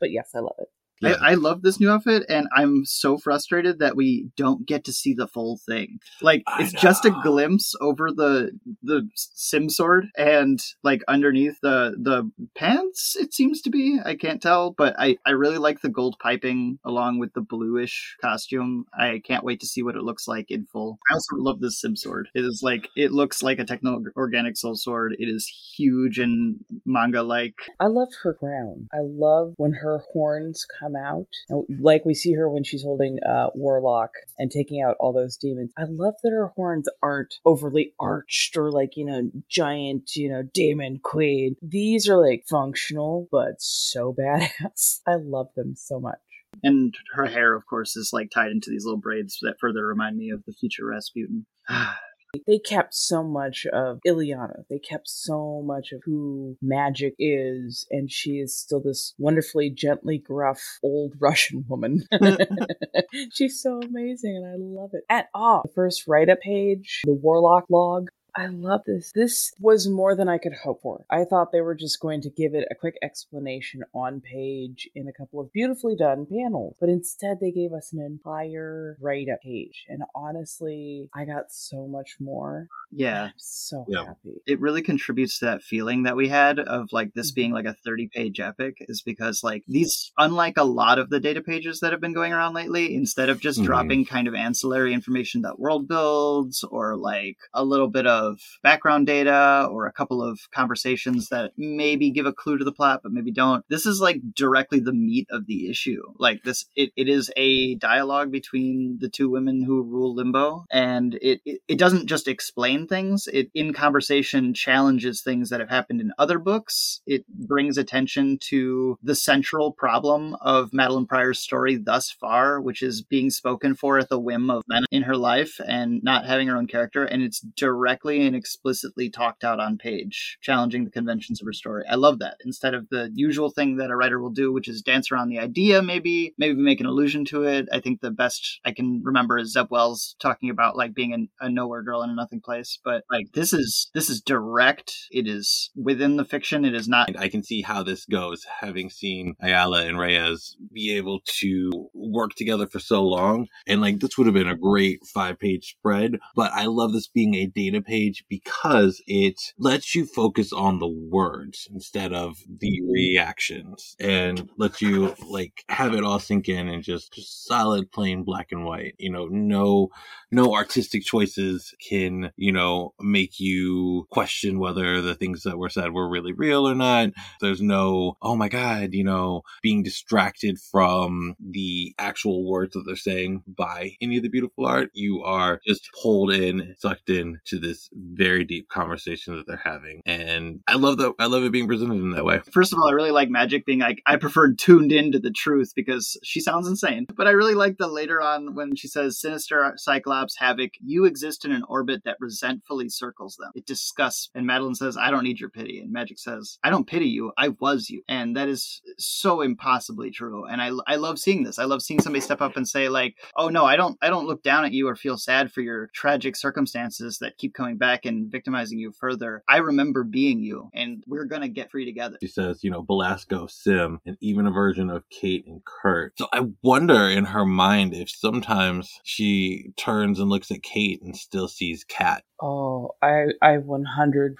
but yes i love it Yeah. I, I love this new outfit, and I'm so frustrated that we don't get to see the full thing. Like I it's just a glimpse over the the sim sword, and like underneath the the pants. It seems to be. I can't tell, but I I really like the gold piping along with the bluish costume. I can't wait to see what it looks like in full. I also love this sim sword. It is like it looks like a techno organic soul sword. It is huge and manga like. I love her crown. I love when her horns come out, And, like we see her when she's holding uh, Warlock and taking out all those demons. I love that her horns aren't overly arched or like you know giant, you know, demon queen. These are like functional but so badass. I love them so much. And her hair, of course, is like tied into these little braids that further remind me of the future Rasputin. They kept so much of Illyana. They kept so much of who magic is, and she is still this wonderfully gently gruff old Russian woman. She's so amazing, and I love it. At all, the first write-up page, the Warlock log. I love this. This was more than I could hope for. I thought they were just going to give it a quick explanation on page in a couple of beautifully done panels, but instead they gave us an entire write up page. And honestly, I got so much more. Yeah. I'm so Yeah. happy. It really contributes to that feeling that we had of like this being like a 30 page epic, is because like these, unlike a lot of the data pages that have been going around lately, instead of just Mhm. dropping kind of ancillary information that world builds or like a little bit of background data or a couple of conversations that maybe give a clue to the plot but maybe don't, this is like directly the meat of the issue. Like this, it, it is a dialogue between the two women who rule Limbo, and it, it, it doesn't just explain things, it in conversation challenges things that have happened in other books. It brings attention to the central problem of Madeline Pryor's story thus far, which is being spoken for at the whim of men in her life and not having her own character. And it's directly and explicitly talked out on page, challenging the conventions of her story. I love that. Instead of the usual thing that a writer will do, which is dance around the idea, maybe, maybe make an allusion to it. I think the best I can remember is Zeb Wells talking about like being a, a nowhere girl in a nothing place. But like this is this is direct. It is within the fiction. It is not I can see how this goes, having seen Ayala and Reyes be able to work together for so long. And like this would have been a great five page spread, but I love this being a data page because it lets you focus on the words instead of the mm-hmm. reactions and lets you like have it all sink in and just, just solid plain black and white. You know, no no artistic choices can, you know, make you question whether the things that were said were really real or not. There's no, oh my God, you know, being distracted from the actual words that they're saying by any of the beautiful art. You are just pulled in, sucked in to this very deep conversation that they're having. And I love that. I love it being presented in that way. First of all, I really like Magik being like, I preferred tuned into the truth because she sounds insane. But I really like the later on when she says, Sinister, Cyclops, Havoc, you exist in an orbit that resentfully circles them. It disgusts. And Madeline says, I don't need your pity. And Magik says, I don't pity you. I was you. And that is so impossibly true. And I, I love seeing this. I love seeing somebody step up and say, like, oh no, I don't, I don't look down at you or feel sad for your tragic circumstances that keep coming back and victimizing you further. I remember being you and we're going to get free together. She says, you know, Belasco, S'ym, and even a version of Kate and Kurt. So I wonder in her mind if sometimes she turns and looks at Kate and still sees Kat. Oh, I I 100%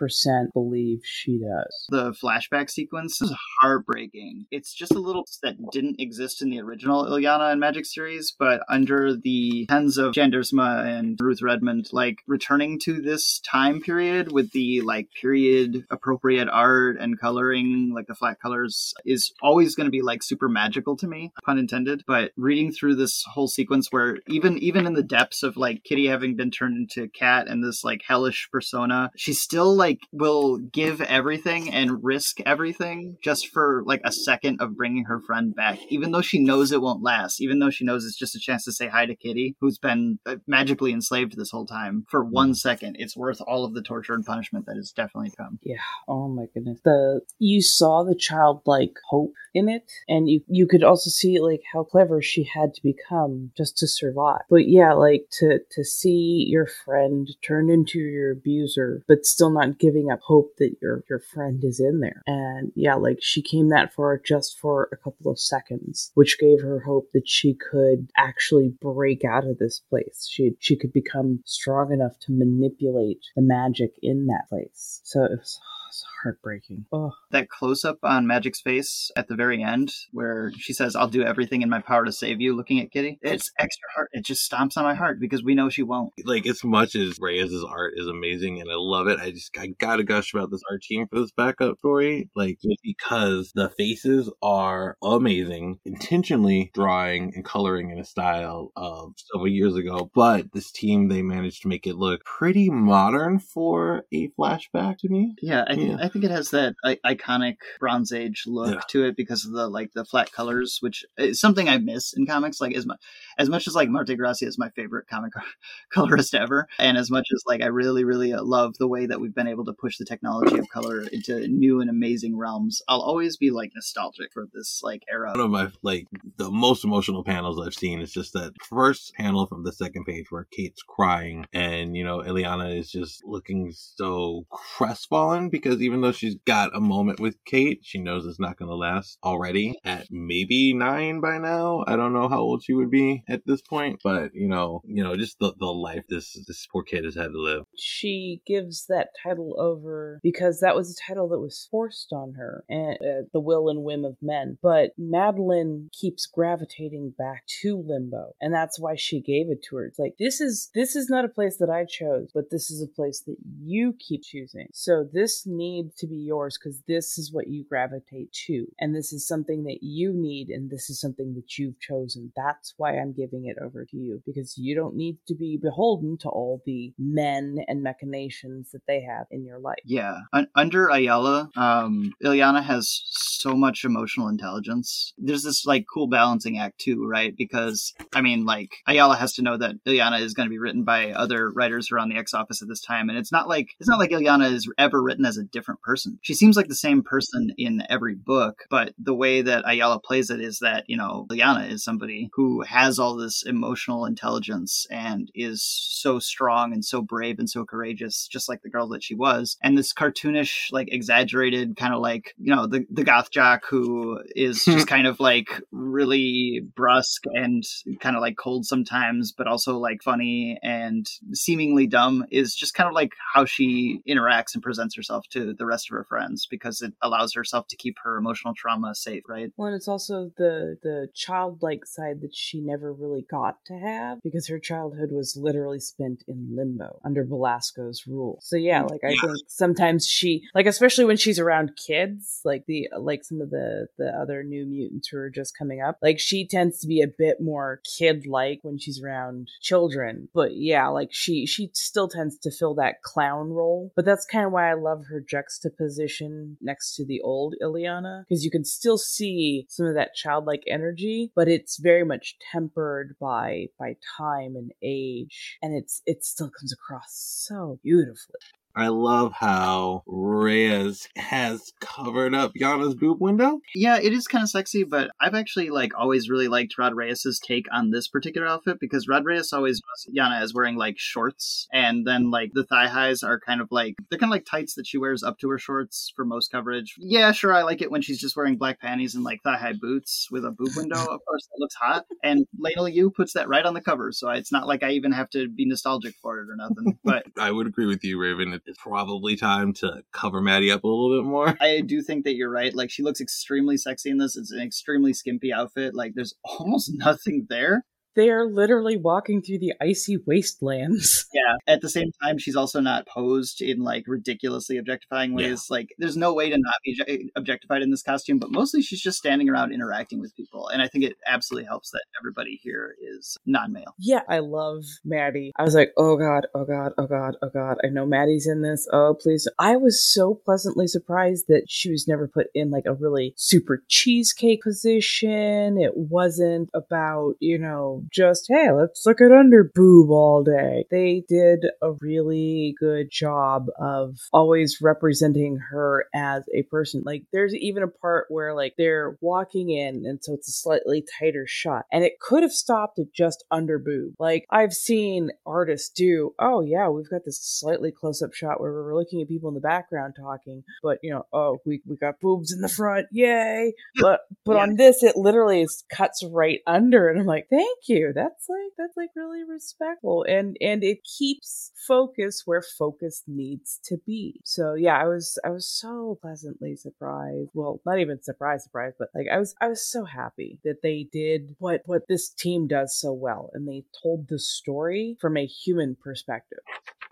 believe she does. The flashback sequence is heartbreaking. It's just a little that didn't exist in the original Illyana and Magik series, but under the hands of Jan Duursema and Ruth Redmond, like returning to this time period with the like period appropriate art and coloring, like the flat colors, is always going to be like super magical to me, pun intended. But reading through this whole sequence where even even in the depths of like Kitty having been turned into Cat and this like hellish persona, she still like will give everything and risk everything just for like a second of bringing her friend back, even though she knows it won't last, even though she knows it's just a chance to say hi to Kitty, who's been uh, magically enslaved this whole time. For one second, it's worth all of the torture and punishment that has definitely come. Yeah. Oh my goodness. The you saw the childlike hope in it, and you you could also see like how clever she had to become just to survive. But yeah, like to to see your friend turned into your abuser, but still not giving up hope that your your friend is in there. And yeah, like she came that far just for a couple of seconds, which gave her hope that she could actually break out of this place. She she could become strong enough to manipulate the magic in that place. So it was it's heartbreaking. Oh, That close up on Magik's face at the very end, where she says, I'll do everything in my power to save you, looking at Kitty, it's extra heart. It just stomps on my heart because we know she won't. like as much as Reyes's art is amazing and I love it, I just I gotta gush about this art team for this backup story. Like just because the faces are amazing, intentionally drawing and coloring in a style of several years ago, but this team they managed to make it look pretty modern for a flashback to me. Yeah, I, Yeah. I think it has that I- iconic Bronze Age look Yeah. to it because of the like the flat colors, which is something I miss in comics. Like as much as much as like Marte Gracia is my favorite comic colorist ever, and as much as like I really really uh, love the way that we've been able to push the technology of color into new and amazing realms, I'll always be like nostalgic for this like era. One of my like the most emotional panels I've seen is just that first panel from the second page where Kate's crying and you know Illyana is just looking so crestfallen because even though she's got a moment with Kate, she knows it's not going to last already at maybe nine by now. I don't know how old she would be at this point, but you know, you know, just the, the life this this poor kid has had to live. she gives that title over because that was a title that was forced on her and uh, the will and whim of men but madeline keeps gravitating back to limbo and that's why she gave it to her it's like this is this is not a place that i chose but this is a place that you keep choosing so this needs to be yours because this is what you gravitate to and this is something that you need and this is something that you've chosen that's why i'm giving it over to you because you don't need to be beholden to all the men and machinations that they have in your life Yeah, Un- under Ayala, um, Illyana has so much emotional intelligence. There's this like cool balancing act too, right? Because I mean, like Ayala has to know that Illyana is going to be written by other writers around the X office at this time, and it's not like it's not like Illyana is ever written as a different person. She seems like the same person in every book, but the way that Ayala plays it is that you know Illyana is somebody who has all this emotional intelligence and is so strong and so brave and so courageous, just like the girl that she was. And this cartoonish, like exaggerated, kind of like you know the the goth jock who is just kind of like really brusque and kind of like cold sometimes, but also like funny and seemingly dumb is just kind of like how she interacts and presents herself to the rest of her friends because it allows herself to keep her emotional trauma safe, right? well and it's also the the childlike side that she never really got to have because her childhood was literally spent in limbo under belasco's rule. So yeah mm, like i think sometimes she like especially when she's around kids like the like some of the the other new mutants who are just coming up like she tends to be a bit more kid like when she's around children. But yeah like she she still tends to fill that clown role. But that's kind of why i love her juxtaposition next to the old Illyana because you can still see some of that childlike energy but it's very much tempered by by time and age and it's it still comes across so beautifully I love how Reyes has covered up Yana's boob window. Yeah, it is kind of sexy, but I've actually like always really liked Rod Reyes's take on this particular outfit because Rod Reyes always Yana as wearing like shorts, and then like the thigh highs are kind of like they're kind of like tights that she wears up to her shorts for most coverage. Yeah, sure, I like it when she's just wearing black panties and like thigh high boots with a boob window. Of course, that looks hot, and Lena Yu puts that right on the cover, so it's not like I even have to be nostalgic for it or nothing. But I would agree with you, Raven. It's probably time to cover Maddie up a little bit more. I do think that you're right. Like she looks extremely sexy in this. It's an extremely skimpy outfit. Like there's almost nothing there. They are literally walking through the icy wastelands Yeah. At the same time, she's also not posed in like ridiculously objectifying ways. Like there's no way to not be objectified in this costume, but mostly she's just standing around interacting with people. And I think it absolutely helps that everybody here is non-male. Yeah, I love Maddie. I was like, oh god, oh god, oh god, oh god. I know Maddie's in this. Oh, please. I was so pleasantly surprised that she was never put in like a really super cheesecake position. It wasn't about, you know, just, hey, let's look at under boob all day. They did a really good job of always representing her as a person. Like, there's even a part where, like, they're walking in, and so it's a slightly tighter shot, and it could have stopped at just under boob. Like, I've seen artists do, oh, yeah, we've got this slightly close up shot where we're looking at people in the background talking, but, you know, oh, we, we got boobs in the front, yay. But, but Yeah. on this, it literally is cuts right under, and I'm like, thank you. That's like, that's like really respectful. And, and it keeps focus where focus needs to be. So yeah, I was, I was so pleasantly surprised. Well, not even surprised, surprised, but like I was, I was so happy that they did what, what this team does so well. And they told the story from a human perspective.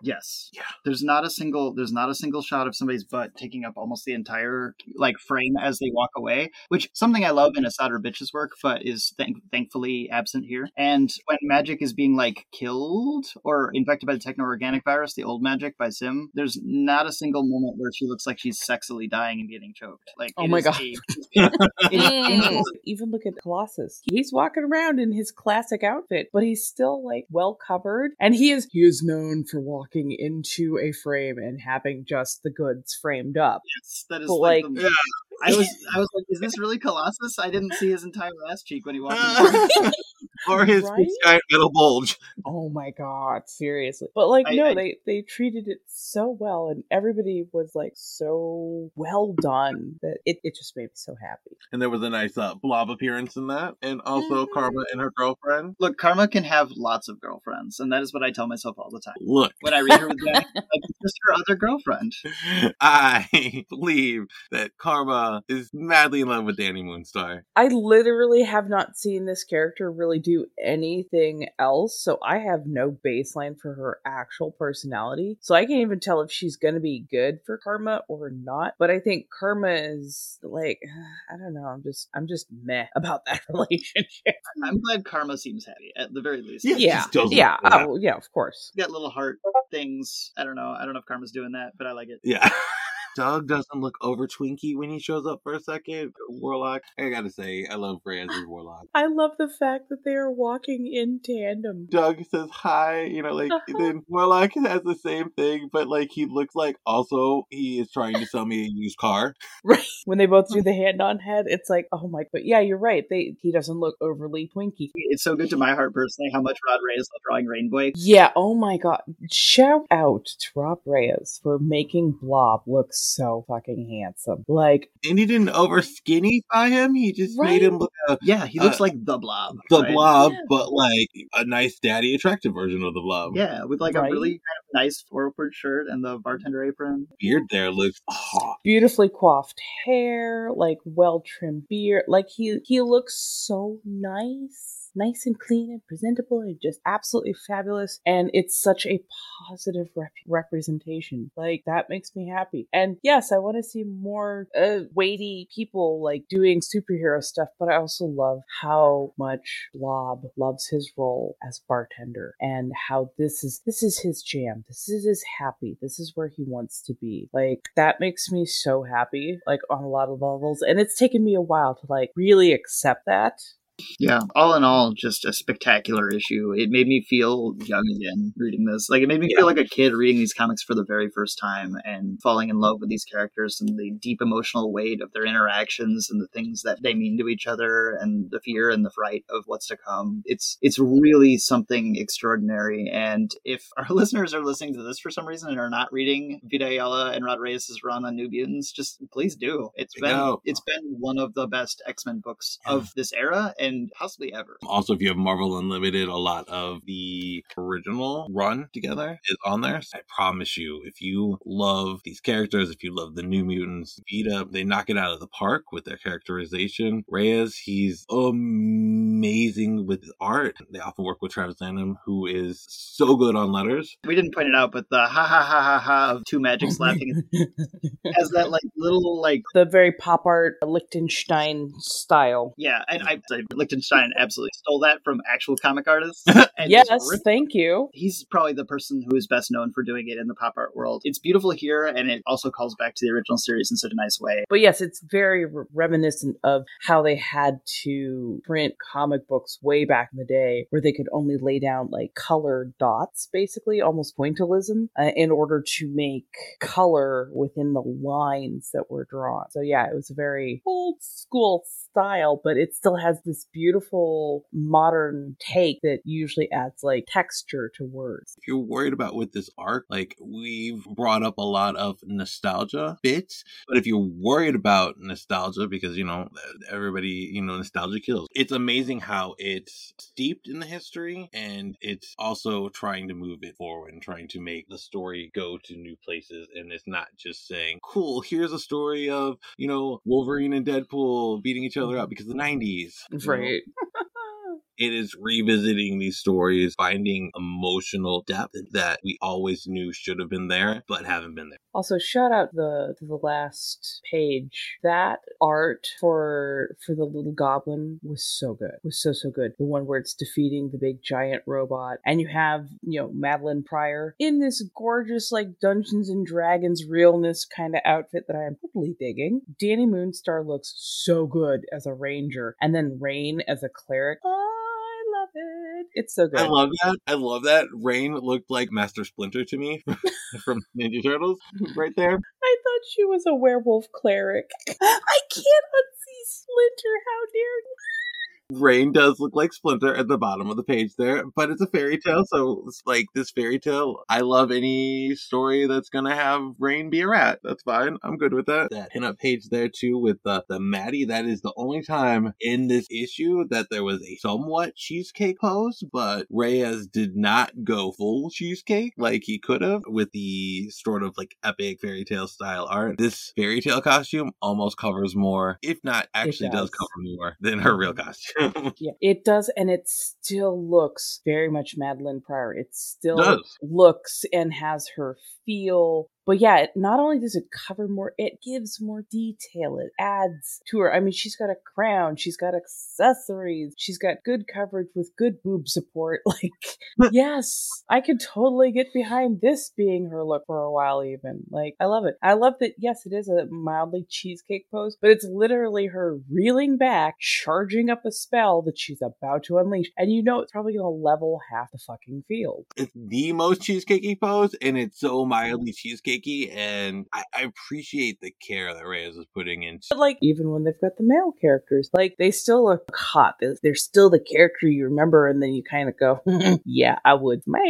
Yes. Yeah. There's not a single there's not a single shot of somebody's butt taking up almost the entire like frame as they walk away, which something I love in Asad Bitch's work, but is thank- thankfully absent here. And when magic is being like killed or infected by the techno organic virus, the old magic by S'ym, there's not a single moment where she looks like she's sexily dying and getting choked. Like Oh my God. a- Even look at Colossus. He's walking around in his classic outfit, but he's still like well covered. And he is he is known for walking into a frame and having just the goods framed up. Yes, that is But, like, like- the- I was I was like, is this really Colossus? I didn't see his entire ass cheek when he walked in. the or his Right? giant metal bulge. Oh my god, seriously. But like I- no, I- they they treated it so well and everybody was like so well done that it, it just made me so happy. And there was a nice uh, blob appearance in that. And also Karma and her girlfriend. Look, Karma can have lots of girlfriends, and that is what I tell myself all the time. Look, When I read her with Danny, like, it's just her other girlfriend. I believe that Karma is madly in love with Danny Moonstar. I literally have not seen this character really do anything else, so I have no baseline for her actual personality. So I can't even tell if she's going to be good for Karma or not. But I think Karma is like I don't know, I'm just I'm just meh about that relationship. I'm glad Karma seems happy, at the very least. Yeah. Yeah. Yeah, oh, yeah, of course. Got little heart things. I don't know. I don't know if Karma's doing that, but I like it. Yeah. Doug doesn't look over Twinkie when he shows up for a second. Warlock. I gotta say, I love Reyes as Warlock. I love the fact that they are walking in tandem. Doug says hi, you know, like then Warlock has the same thing, but like he looks like also he is trying to sell me a used car. Right. When they both do the hand on head, it's like, oh my but yeah, you're right. They he doesn't look overly twinky. It's so good to my heart personally how much Rod Reyes loved drawing Rainbow. Yeah, oh my god. Shout out to Rod Reyes for making Blob look so fucking handsome. Like, And he didn't over skinnyfy him. He just made him look uh, Yeah, he looks Uh, like the blob. the right? blob, Yeah. but like a nice daddy attractive version of the blob. Yeah, with like Right. a really kind of nice forward shirt and the bartender apron. Beard there looks hot. beautifully coiffed hair, like well trimmed beard. Like he he looks so nice. Nice and clean and presentable and just absolutely fabulous. And it's such a positive rep- representation. Like, that makes me happy. And yes, I want to see more uh, weighty people like doing superhero stuff, but I also love how much Blob loves his role as bartender and how this is this is his jam. This is his happy. This is where he wants to be. Like that makes me so happy, like on a lot of levels. And it's taken me a while to like really accept that. Yeah, all in all, just a spectacular issue. It made me feel young again reading this. Like, it made me feel like a kid reading these comics for the very first time and falling in love with these characters and the deep emotional weight of their interactions and the things that they mean to each other and the fear and the fright of what's to come. It's it's really something extraordinary. And if our listeners are listening to this for some reason and are not reading Vita Ayala and Rod Reyes' run on New Mutants, just please do. It's been it's been one of the best X Men books Yeah. of this era and possibly ever. Also, if you have Marvel Unlimited, a lot of the original run together is on there. I promise you, if you love these characters, if you love the New Mutants, Vita, they knock it out of the park with their characterization. Reyes, he's amazing with art. They often work with Travis Lanham, who is so good on letters. We didn't point it out, but the ha ha ha ha ha of two Magiks laughing has that like little like the very pop art Lichtenstein style. yeah, and I, I Lichtenstein absolutely stole that from actual comic artists. and yes, thank you. He's probably the person who is best known for doing it in the pop art world. It's beautiful here, and it also calls back to the original series in such a nice way. But yes, it's very re- reminiscent of how they had to print comic books way back in the day, where they could only lay down like colored dots, basically almost pointillism, uh, in order to make color within the lines that were drawn. So yeah, it was a very old school style, but it still has this beautiful modern take that usually adds like texture to words. if you're worried about with this arc, like we've brought up a lot of nostalgia bits, but if you're worried about nostalgia because you know everybody, you know, nostalgia kills. It's amazing how it's steeped in the history and it's also trying to move it forward and trying to make the story go to new places and it's not just saying, "Cool, here's a story of, you know, Wolverine and Deadpool beating each other up because the 90s." you it is revisiting these stories, finding emotional depth that we always knew should have been there, but haven't been there. Also, shout out the to the last page. That art for for the little goblin was so good. Was so so good. The one where it's defeating the big giant robot, and you have you know Madelyne Pryor in this gorgeous like Dungeons and Dragons realness kind of outfit that I am totally digging. Dani Moonstar looks so good as a ranger, and then Rahne as a cleric. Love it. It's so good. I love that. I love that. Rahne looked like Master Splinter to me from Ninja Turtles right there. I thought she was a werewolf cleric. I can't unsee Splinter. How dare you? Rahne does look like Splinter at the bottom of the page there, but it's a fairy tale, so it's like this fairy tale. I love any story that's gonna have Rahne be a rat. That's fine. I'm good with that. That pinup page there too with the the Maddie. That is the only time in this issue that there was a somewhat cheesecake pose, but Reyes did not go full cheesecake like he could have with the sort of like epic fairy tale style art. This fairy tale costume almost covers more, if not actually does. does. cover more than her real costume. Yeah, it does, and it still looks very much Madelyne Pryor. It still Does. looks and has her feel. But yeah, it, not only does it cover more, it gives more detail. It adds to her. I mean, she's got a crown, she's got accessories, she's got good coverage with good boob support. Like, yes, I could totally get behind this being her look for a while, even. Like, I love it. I love that, yes, it is a mildly cheesecake pose, but it's literally her reeling back, charging up a spell that she's about to unleash. And you know it's probably going to level half the fucking field. it's the most cheesecakey pose, and it's so mildly and I, I appreciate the care that Reyes is putting into. But like, even when they've got the male characters, like they still look hot. They're, they're still the character you remember, and then you kind of go, "Yeah, I would smash."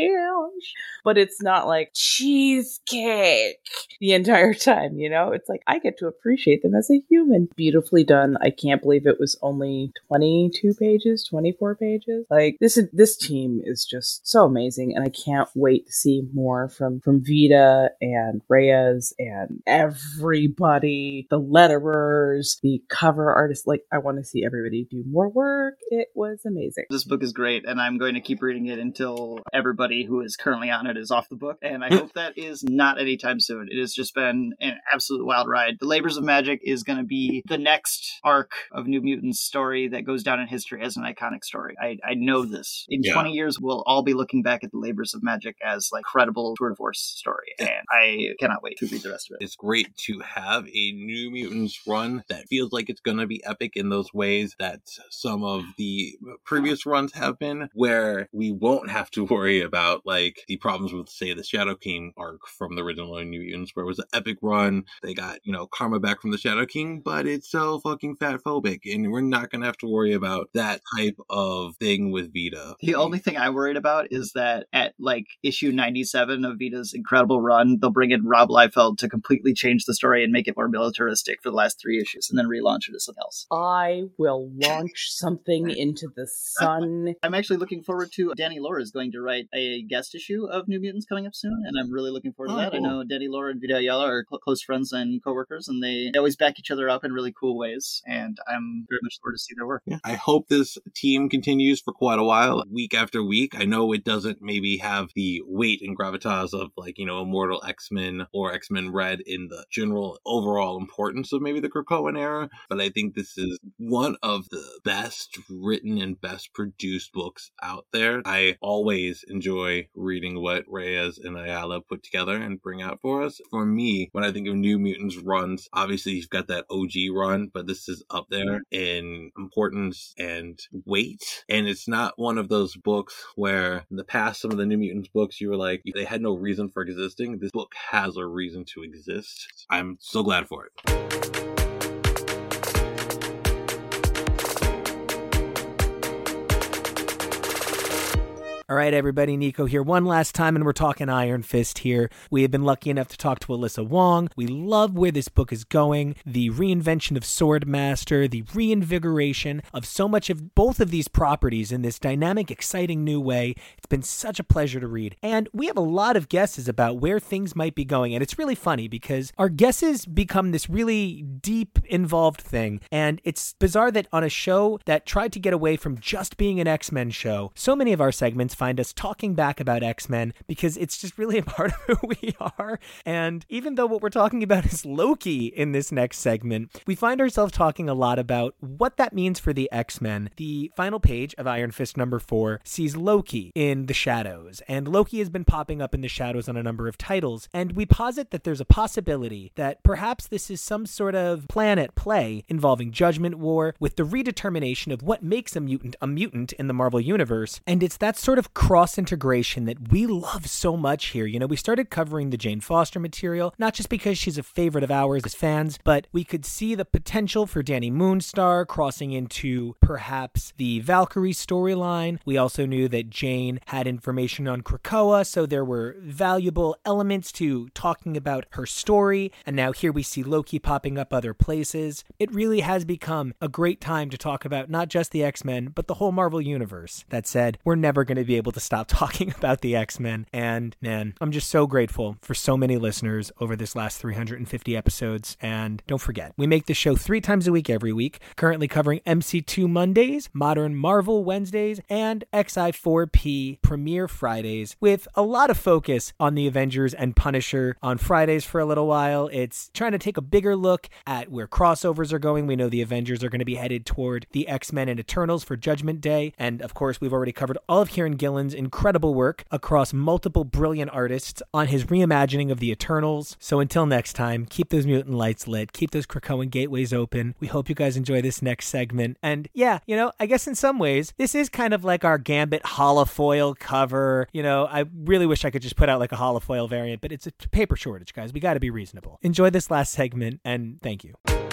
But it's not like cheesecake the entire time. You know, it's like I get to appreciate them as a human. Beautifully done. I can't believe it was only twenty-two pages, twenty-four pages. Like this is this team is just so amazing, and I can't wait to see more from from Vita and Reyes and everybody, the letterers, the cover artists. Like I want to see everybody do more work. It was amazing. This book is great, and I'm going to keep reading it until everybody who is currently on it is off the book. And I hope that is not anytime soon. It has just been an absolute wild ride. The Labors of Magik is going to be the next arc of New Mutants story that goes down in history as an iconic story. I, I know this. In Yeah. 20 years, we'll all be looking back at the Labors of Magik as like credible tour de force story, and I cannot wait to read the rest of it. It's great to have a New Mutants run that feels like it's going to be epic in those ways that some of the previous runs have been, where we won't have to worry about like the problems with, say, the Shadow King arc from the original New Mutants, where it was an epic run. They got, you know, karma back from the Shadow King, but it's so fucking fat phobic, and we're not going to have to worry about that type of thing with Vita. The only thing I'm worried about is that at like issue 97 of Vita's incredible run, they'll bring in Rob Liefeld to completely change the story and make it more militaristic for the last three issues and then relaunch it as something else. I will launch something into the sun. I'm actually looking forward to Danny Lore is going to write a guest issue of New Mutants coming up soon, and I'm really looking forward to Oh, that. I know Danny Lore and Vita Ayala are cl- close friends and coworkers, and they they always back each other up in really cool ways, and I'm very much forward to see their work. Yeah. I hope this team continues for quite a while, week after week. I know it doesn't maybe have the weight and gravitas of like, you know, Immortal X Men Men or X Men Red in the general overall importance of maybe the Krakoan era, but I think this is one of the best written and best produced books out there. I always enjoy reading what Reyes and Ayala put together and bring out for us. For me, when I think of New Mutants runs, obviously you've got that OG run, but this is up there in importance and weight. And it's not one of those books where in the past, some of the New Mutants books, you were like, they had no reason for existing. This book has a reason to exist. I'm so glad for it. All right, everybody, Nico here one last time, and we're talking Iron Fist here. We have been lucky enough to talk to Alyssa Wong. We love where this book is going, the reinvention of Swordmaster, the reinvigoration of so much of both of these properties in this dynamic, exciting new way. It's been such a pleasure to read. And we have a lot of guesses about where things might be going. And it's really funny because our guesses become this really deep, involved thing. And it's bizarre that on a show that tried to get away from just being an X Men show, so many of our segments find us talking back about X Men because it's just really a part of who we are. And even though what we're talking about is Loki in this next segment, we find ourselves talking a lot about what that means for the X Men. The final page of Iron Fist number four sees Loki in the shadows, and Loki has been popping up in the shadows on a number of titles. And we posit that there's a possibility that perhaps this is some sort of plan at play involving Judgment War with the redetermination of what makes a mutant a mutant in the Marvel Universe. And it's that sort of cross integration that we love so much here. You know, we started covering the Jane Foster material, not just because she's a favorite of ours as fans, but we could see the potential for Dani Moonstar crossing into perhaps the Valkyrie storyline. We also knew that Jane had information on Krakoa, so there were valuable elements to talking about her story. And now here we see Loki popping up other places. It really has become a great time to talk about not just the X Men, but the whole Marvel Universe. That said, we're never going to be able to stop talking about the X Men. And man, I'm just so grateful for so many listeners over this last 350 episodes. And don't forget, we make the show three times a week every week, currently covering MC2 Mondays, Modern Marvel Wednesdays, and XI4P Premiere Fridays, with a lot of focus on the Avengers and Punisher on Fridays for a little while. It's trying to take a bigger look at where crossovers are going. We know the Avengers are going to be headed toward the X Men and Eternals for Judgment Day. And of course, we've already covered all of Kieron Gillen's incredible work across multiple brilliant artists on his reimagining of the Eternals. So until next time, keep those mutant lights lit, keep those Krakoan gateways open. We hope you guys enjoy this next segment. And yeah, you know, I guess in some ways, this is kind of like our Gambit holofoil cover. You know, I really wish I could just put out like a holofoil variant, but it's a paper shortage, guys. We got to be reasonable. Enjoy this last segment, and thank you.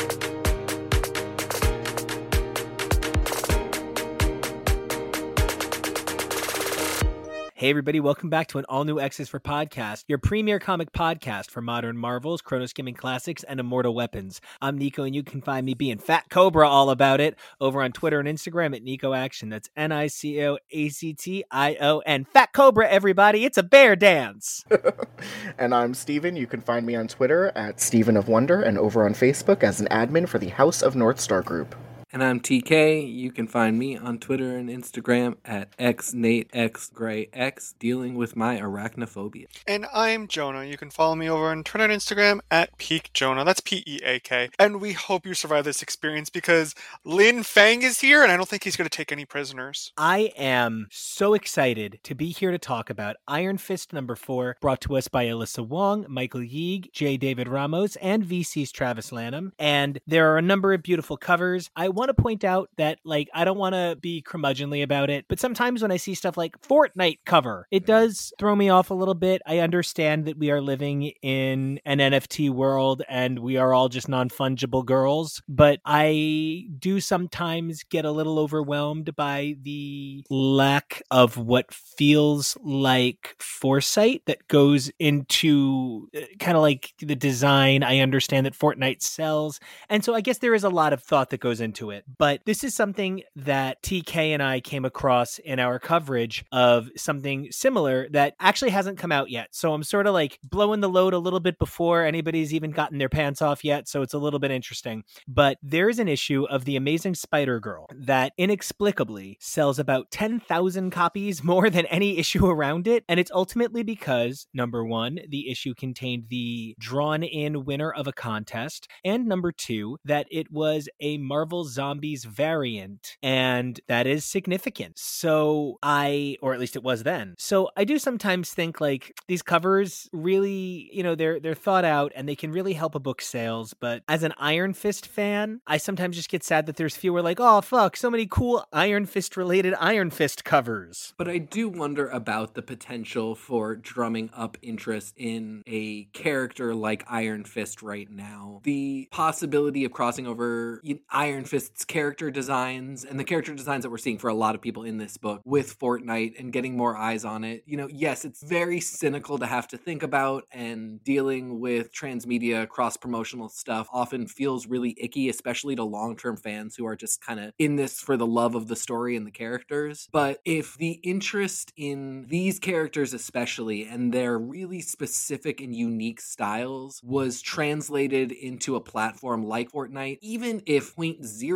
Hey, everybody, welcome back to an all new X's for Podcast, your premier comic podcast for modern Marvels, Chrono Skimming Classics, and Immortal Weapons. I'm Nico, and you can find me being Fat Cobra all about it over on Twitter and Instagram at Nico Action. That's N I C O A C T I O N. Fat Cobra, everybody, it's a bear dance. and I'm Steven. You can find me on Twitter at Steven of Wonder and over on Facebook as an admin for the House of North Star Group. And I'm TK. You can find me on Twitter and Instagram at xnateXgrayX, dealing with my arachnophobia. And I'm Jonah. You can follow me over on Twitter and Instagram at Peak Jonah. That's P E A K. And we hope you survive this experience because Lin Fang is here, and I don't think he's going to take any prisoners. I am so excited to be here to talk about Iron Fist number four, brought to us by Alyssa Wong, Michael YG, Jay David Ramos, and VC's Travis Lanham. And there are a number of beautiful covers. I want to point out that, like, I don't want to be curmudgeonly about it, but sometimes when I see stuff like Fortnite cover, it mm. does throw me off a little bit. I understand that we are living in an NFT world and we are all just non fungible girls, but I do sometimes get a little overwhelmed by the lack of what feels like foresight that goes into uh, kind of like the design. I understand that Fortnite sells. And so I guess there is a lot of thought that goes into it it. But this is something that TK and I came across in our coverage of something similar that actually hasn't come out yet. So I'm sort of like blowing the load a little bit before anybody's even gotten their pants off yet. So it's a little bit interesting. But there is an issue of The Amazing Spider Girl that inexplicably sells about 10,000 copies more than any issue around it. And it's ultimately because, number one, the issue contained the drawn in winner of a contest. And number two, that it was a Marvel Zombies variant. And that is significant. So I, or at least it was then. So I do sometimes think like these covers really, you know, they're they're thought out and they can really help a book sales. But as an Iron Fist fan, I sometimes just get sad that there's fewer like, oh fuck, so many cool Iron Fist related Iron Fist covers. But I do wonder about the potential for drumming up interest in a character like Iron Fist right now. The possibility of crossing over Iron Character designs and the character designs that we're seeing for a lot of people in this book with Fortnite and getting more eyes on it. You know, yes, it's very cynical to have to think about, and dealing with transmedia cross promotional stuff often feels really icky, especially to long term fans who are just kind of in this for the love of the story and the characters. But if the interest in these characters, especially, and their really specific and unique styles was translated into a platform like Fortnite, even if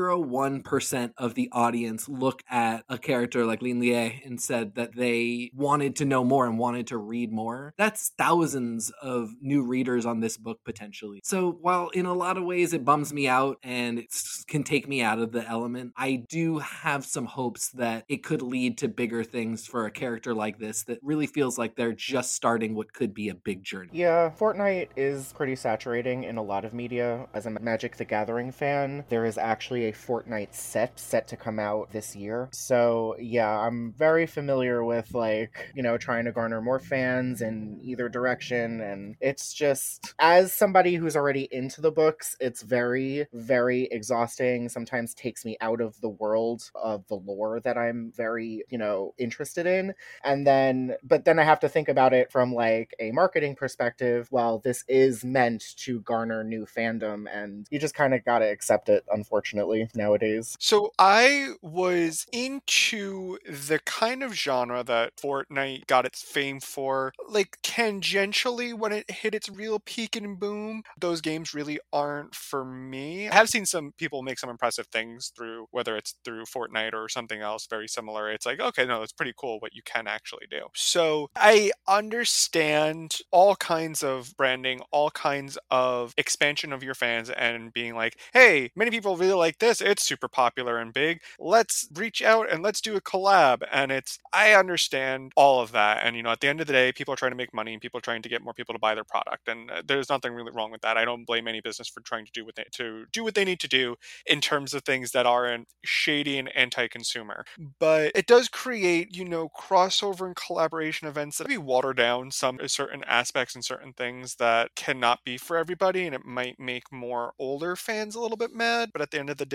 0.01% of the audience looked at a character like Lin Lie and said that they wanted to know more and wanted to read more, that's thousands of new readers on this book potentially. So while in a lot of ways it bums me out and it can take me out of the element, I do have some hopes that it could lead to bigger things for a character like this that really feels like they're just starting what could be a big journey. Yeah, Fortnite is pretty saturating in a lot of media. As a Magic the Gathering fan, there is actually a Fortnite set set to come out this year. So, yeah, I'm very familiar with like, you know, trying to garner more fans in either direction and it's just as somebody who's already into the books, it's very very exhausting. Sometimes takes me out of the world of the lore that I'm very, you know, interested in. And then but then I have to think about it from like a marketing perspective. Well, this is meant to garner new fandom and you just kind of got to accept it unfortunately nowadays. So I was into the kind of genre that Fortnite got its fame for, like tangentially when it hit its real peak and boom. Those games really aren't for me. I have seen some people make some impressive things through whether it's through Fortnite or something else very similar. It's like, okay, no, it's pretty cool what you can actually do. So I understand all kinds of branding, all kinds of expansion of your fans and being like, hey, many people really like this. It's super popular and big. Let's reach out and let's do a collab. And it's, I understand all of that. And, you know, at the end of the day, people are trying to make money and people are trying to get more people to buy their product. And uh, there's nothing really wrong with that. I don't blame any business for trying to do what they, to do what they need to do in terms of things that aren't shady and anti-consumer. But it does create, you know, crossover and collaboration events that maybe water down some certain aspects and certain things that cannot be for everybody. And it might make more older fans a little bit mad. But at the end of the day,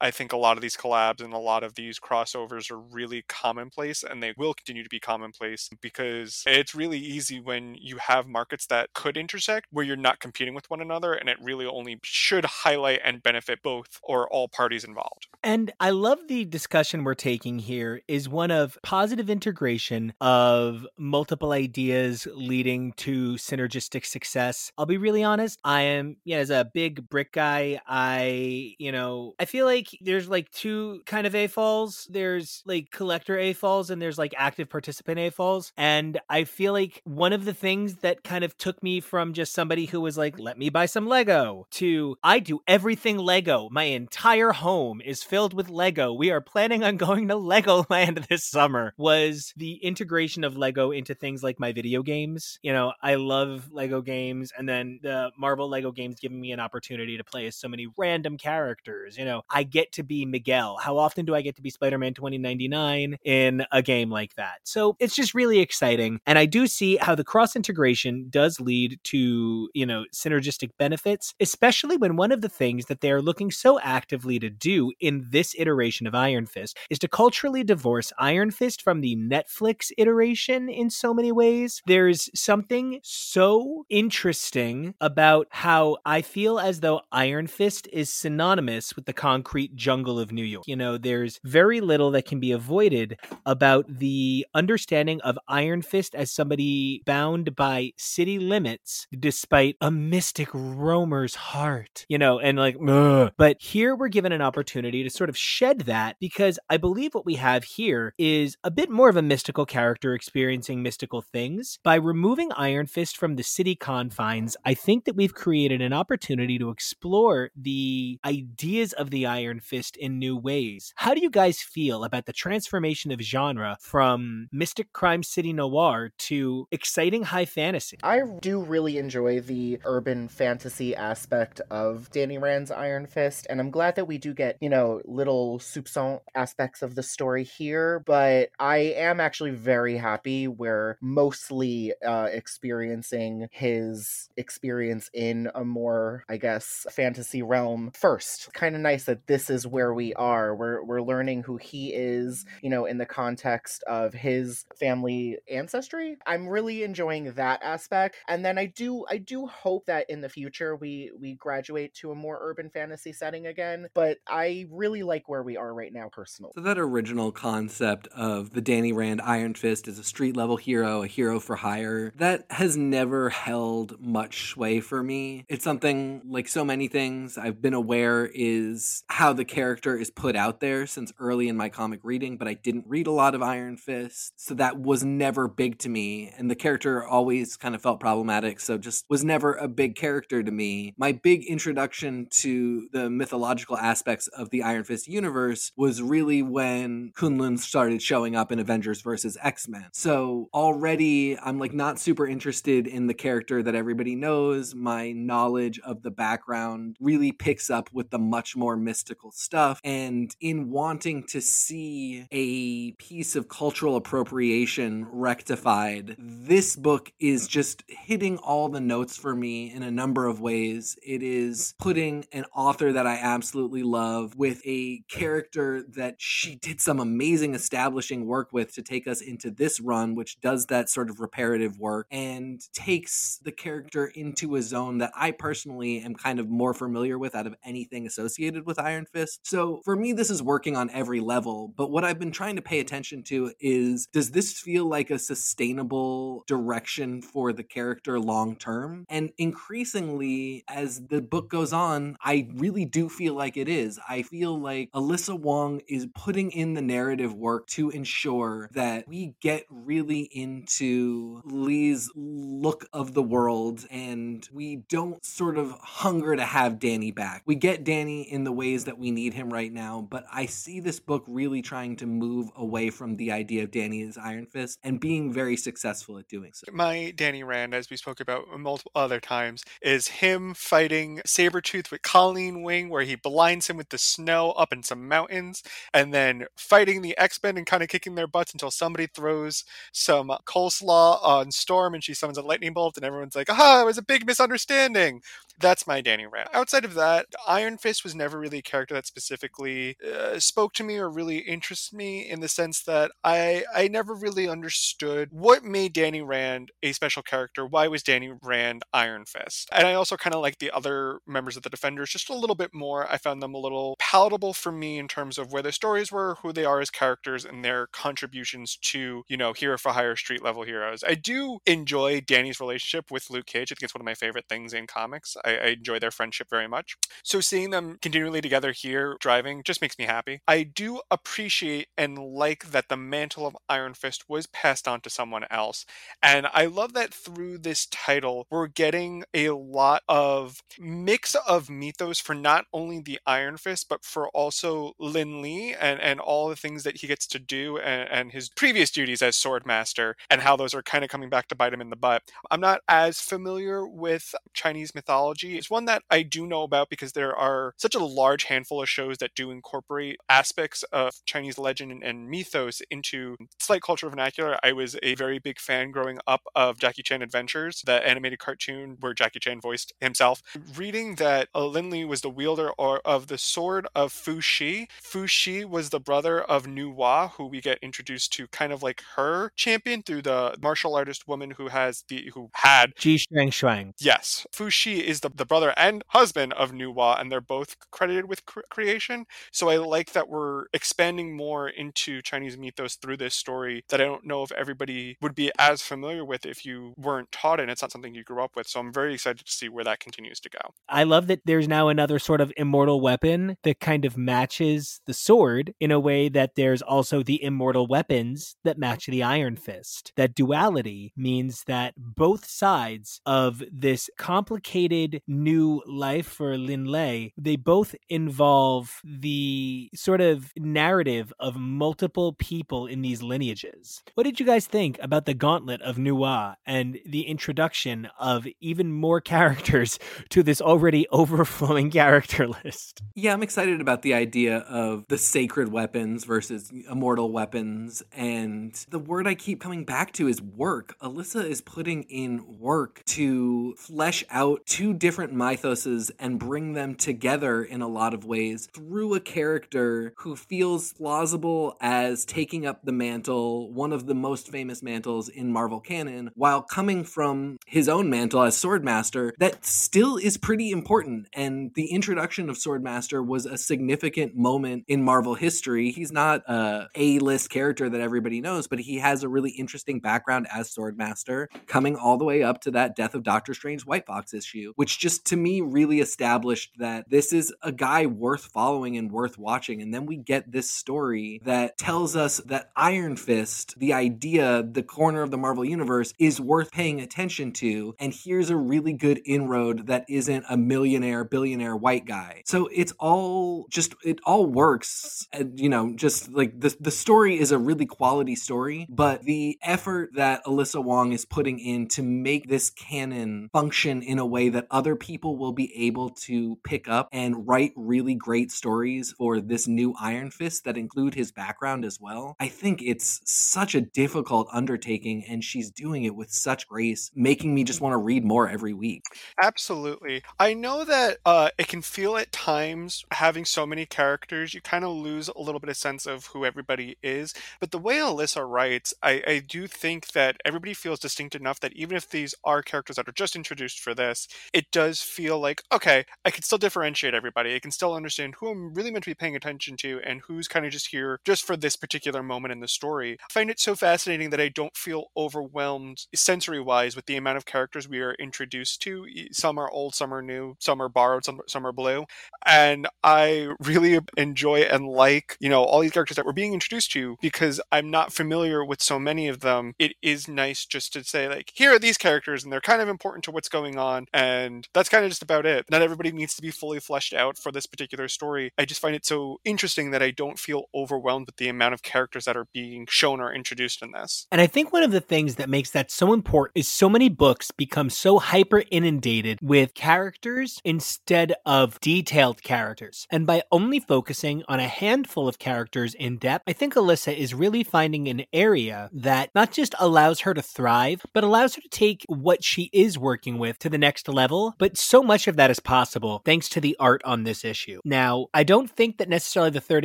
I think a lot of these collabs and a lot of these crossovers are really commonplace and they will continue to be commonplace because it's really easy when you have markets that could intersect where you're not competing with one another and it really only should highlight and benefit both or all parties involved. And I love the discussion we're taking here is one of positive integration of multiple ideas leading to synergistic success. I'll be really honest, I am yeah, as a big brick guy, I, you know, I feel like there's like two kind of AFOLs. There's like collector AFOLs and there's like active participant AFOLs. And I feel like one of the things that kind of took me from just somebody who was like, let me buy some Lego to I do everything Lego. My entire home is filled with Lego. We are planning on going to Legoland this summer was the integration of Lego into things like my video games. You know, I love Lego games and then the Marvel Lego games giving me an opportunity to play as so many random characters. You know, I get to be Miguel. How often do I get to be Spider-Man 2099 in a game like that? So it's just really exciting. And I do see how the cross integration does lead to, you know, synergistic benefits, especially when one of the things that they are looking so actively to do in this iteration of Iron Fist is to culturally divorce Iron Fist from the Netflix iteration in so many ways. There's something so interesting about how I feel as though Iron Fist is synonymous with the concrete jungle of New York. You know, there's very little that can be avoided about the understanding of Iron Fist as somebody bound by city limits despite a mystic roamer's heart, you know, and like, ugh. but here we're given an opportunity to sort of shed that because I believe what we have here is a bit more of a mystical character experiencing mystical things. By removing Iron Fist from the city confines, I think that we've created an opportunity to explore the ideas the Iron Fist in new ways. How do you guys feel about the transformation of genre from mystic crime city noir to exciting high fantasy? I do really enjoy the urban fantasy aspect of Danny Rand's Iron Fist, and I'm glad that we do get, you know, little soupçon aspects of the story here, but I am actually very happy we're mostly uh, experiencing his experience in a more, I guess, fantasy realm first. Kind of nice that this is where we are. We're we're learning who he is, you know, in the context of his family ancestry. I'm really enjoying that aspect. And then I do I do hope that in the future we we graduate to a more urban fantasy setting again, but I really like where we are right now personally. So that original concept of the Danny Rand Iron Fist as a street level hero, a hero for hire, that has never held much sway for me. It's something like so many things I've been aware is how the character is put out there since early in my comic reading, but I didn't read a lot of Iron Fist, so that was never big to me. And the character always kind of felt problematic, so just was never a big character to me. My big introduction to the mythological aspects of the Iron Fist universe was really when Kunlun started showing up in Avengers versus X Men. So already I'm like not super interested in the character that everybody knows. My knowledge of the background really picks up with the much more mystical stuff. And in wanting to see a piece of cultural appropriation rectified, this book is just hitting all the notes for me in a number of ways. It is putting an author that I absolutely love with a character that she did some amazing establishing work with to take us into this run, which does that sort of reparative work and takes the character into a zone that I personally am kind of more familiar with out of anything associated with Iron Fist. So for me, this is working on every level. But what I've been trying to pay attention to is does this feel like a sustainable direction for the character long term? And increasingly, as the book goes on, I really do feel like it is. I feel like Alyssa Wong is putting in the narrative work to ensure that we get really into Lee's look of the world and we don't sort of hunger to have Danny back. We get Danny in the ways that we need him right now, but I see this book really trying to move away from the idea of Danny as Iron Fist and being very successful at doing so. My Danny Rand, as we spoke about multiple other times, is him fighting Sabretooth with Colleen Wing, where he blinds him with the snow up in some mountains, and then fighting the X Men and kind of kicking their butts until somebody throws some coleslaw on Storm and she summons a lightning bolt, and everyone's like, aha, it was a big misunderstanding. That's my Danny Rand. Outside of that, Iron Fist was never really a character that specifically uh, spoke to me or really interested me in the sense that I I never really understood what made Danny Rand a special character. Why was Danny Rand Iron Fist? And I also kind of like the other members of the Defenders just a little bit more. I found them a little palatable for me in terms of where their stories were, who they are as characters, and their contributions to you know hero for hire street level heroes. I do enjoy Danny's relationship with Luke Cage. I think it's one of my favorite things in comics. I, I enjoy their friendship very much. So seeing them continually together here driving just makes me happy. I do appreciate and like that the mantle of Iron Fist was passed on to someone else. And I love that through this title, we're getting a lot of mix of mythos for not only the Iron Fist, but for also Lin Lie and, and all the things that he gets to do and, and his previous duties as Swordmaster and how those are kind of coming back to bite him in the butt. I'm not as familiar with Chinese mythology. It's one that I do know about because there are such a large handful of shows that do incorporate aspects of Chinese legend and, and mythos into slight cultural vernacular. I was a very big fan growing up of Jackie Chan Adventures, the animated cartoon where Jackie Chan voiced himself. Reading that uh, Lin Lie was the wielder or, of the sword of Fu Shi. Fu Shi was the brother of Nu Wa, who we get introduced to kind of like her champion through the martial artist woman who has the who had Ji Shuang Shuang. Yes. Fu Shi is the, the brother and husband of Nu Wa, and they're both credited credited with cr- creation. So I like that we're expanding more into Chinese mythos through this story that I don't know if everybody would be as familiar with if you weren't taught it and it's not something you grew up with. So I'm very excited to see where that continues to go. I love that there's now another sort of immortal weapon that kind of matches the sword in a way that there's also the immortal weapons that match the Iron Fist. That duality means that both sides of this complicated new life for Lin Lie, they both involve the sort of narrative of multiple people in these lineages. What did you guys think about the Gauntlet of Nuwa and the introduction of even more characters to this already overflowing character list? Yeah, I'm excited about the idea of the sacred weapons versus immortal weapons. And the word I keep coming back to is work. Alyssa is putting in work to flesh out two different mythoses and bring them together in a lot of ways through a character who feels plausible as taking up the mantle, one of the most famous mantles in Marvel canon, while coming from his own mantle as Swordmaster that still is pretty important. And the introduction of Swordmaster was a significant moment in Marvel history. He's not a A-list character that everybody knows, but he has a really interesting background as Swordmaster, coming all the way up to that Death of Doctor Strange White Fox issue, which just to me really established that this is a guy worth following and worth watching. And then we get this story that tells us that Iron Fist, the idea, the corner of the Marvel Universe, is worth paying attention to. And here's a really good inroad that isn't a millionaire, billionaire white guy. So it's all just, it all works. And, you know, just like the, the story is a really quality story, but the effort that Alyssa Wong is putting in to make this canon function in a way that other people will be able to pick up and write really great stories for this new Iron Fist that include his background as well. I think it's such a difficult undertaking, and she's doing it with such grace, making me just want to read more every week. Absolutely. I know that uh, it can feel at times having so many characters, you kind of lose a little bit of sense of who everybody is. But the way Alyssa writes, I, I do think that everybody feels distinct enough that even if these are characters that are just introduced for this, it does feel like, okay, I can still differentiate everybody. I can still understand who I'm really meant to be paying attention to and who's kind of just here just for this particular moment in the story. I find it so fascinating that I don't feel overwhelmed sensory wise with the amount of characters we are introduced to. Some are old, some are new, some are borrowed, some, some are blue. And I really enjoy and like, you know, all these characters that we're being introduced to because I'm not familiar with so many of them. It is nice just to say, like, here are these characters and they're kind of important to what's going on. And that's kind of just about it. Not everybody needs to be fully fleshed out for this particular story. I just find it so interesting that I don't feel overwhelmed with the amount of characters that are being shown or introduced in this. And I think one of the things that makes that so important is so many books become so hyper inundated with characters instead of detailed characters. And by only focusing on a handful of characters in depth, I think Alyssa is really finding an area that not just allows her to thrive, but allows her to take what she is working with to the next level. But so much of that is possible thanks to the art on this issue. Now, I don't think that necessarily the third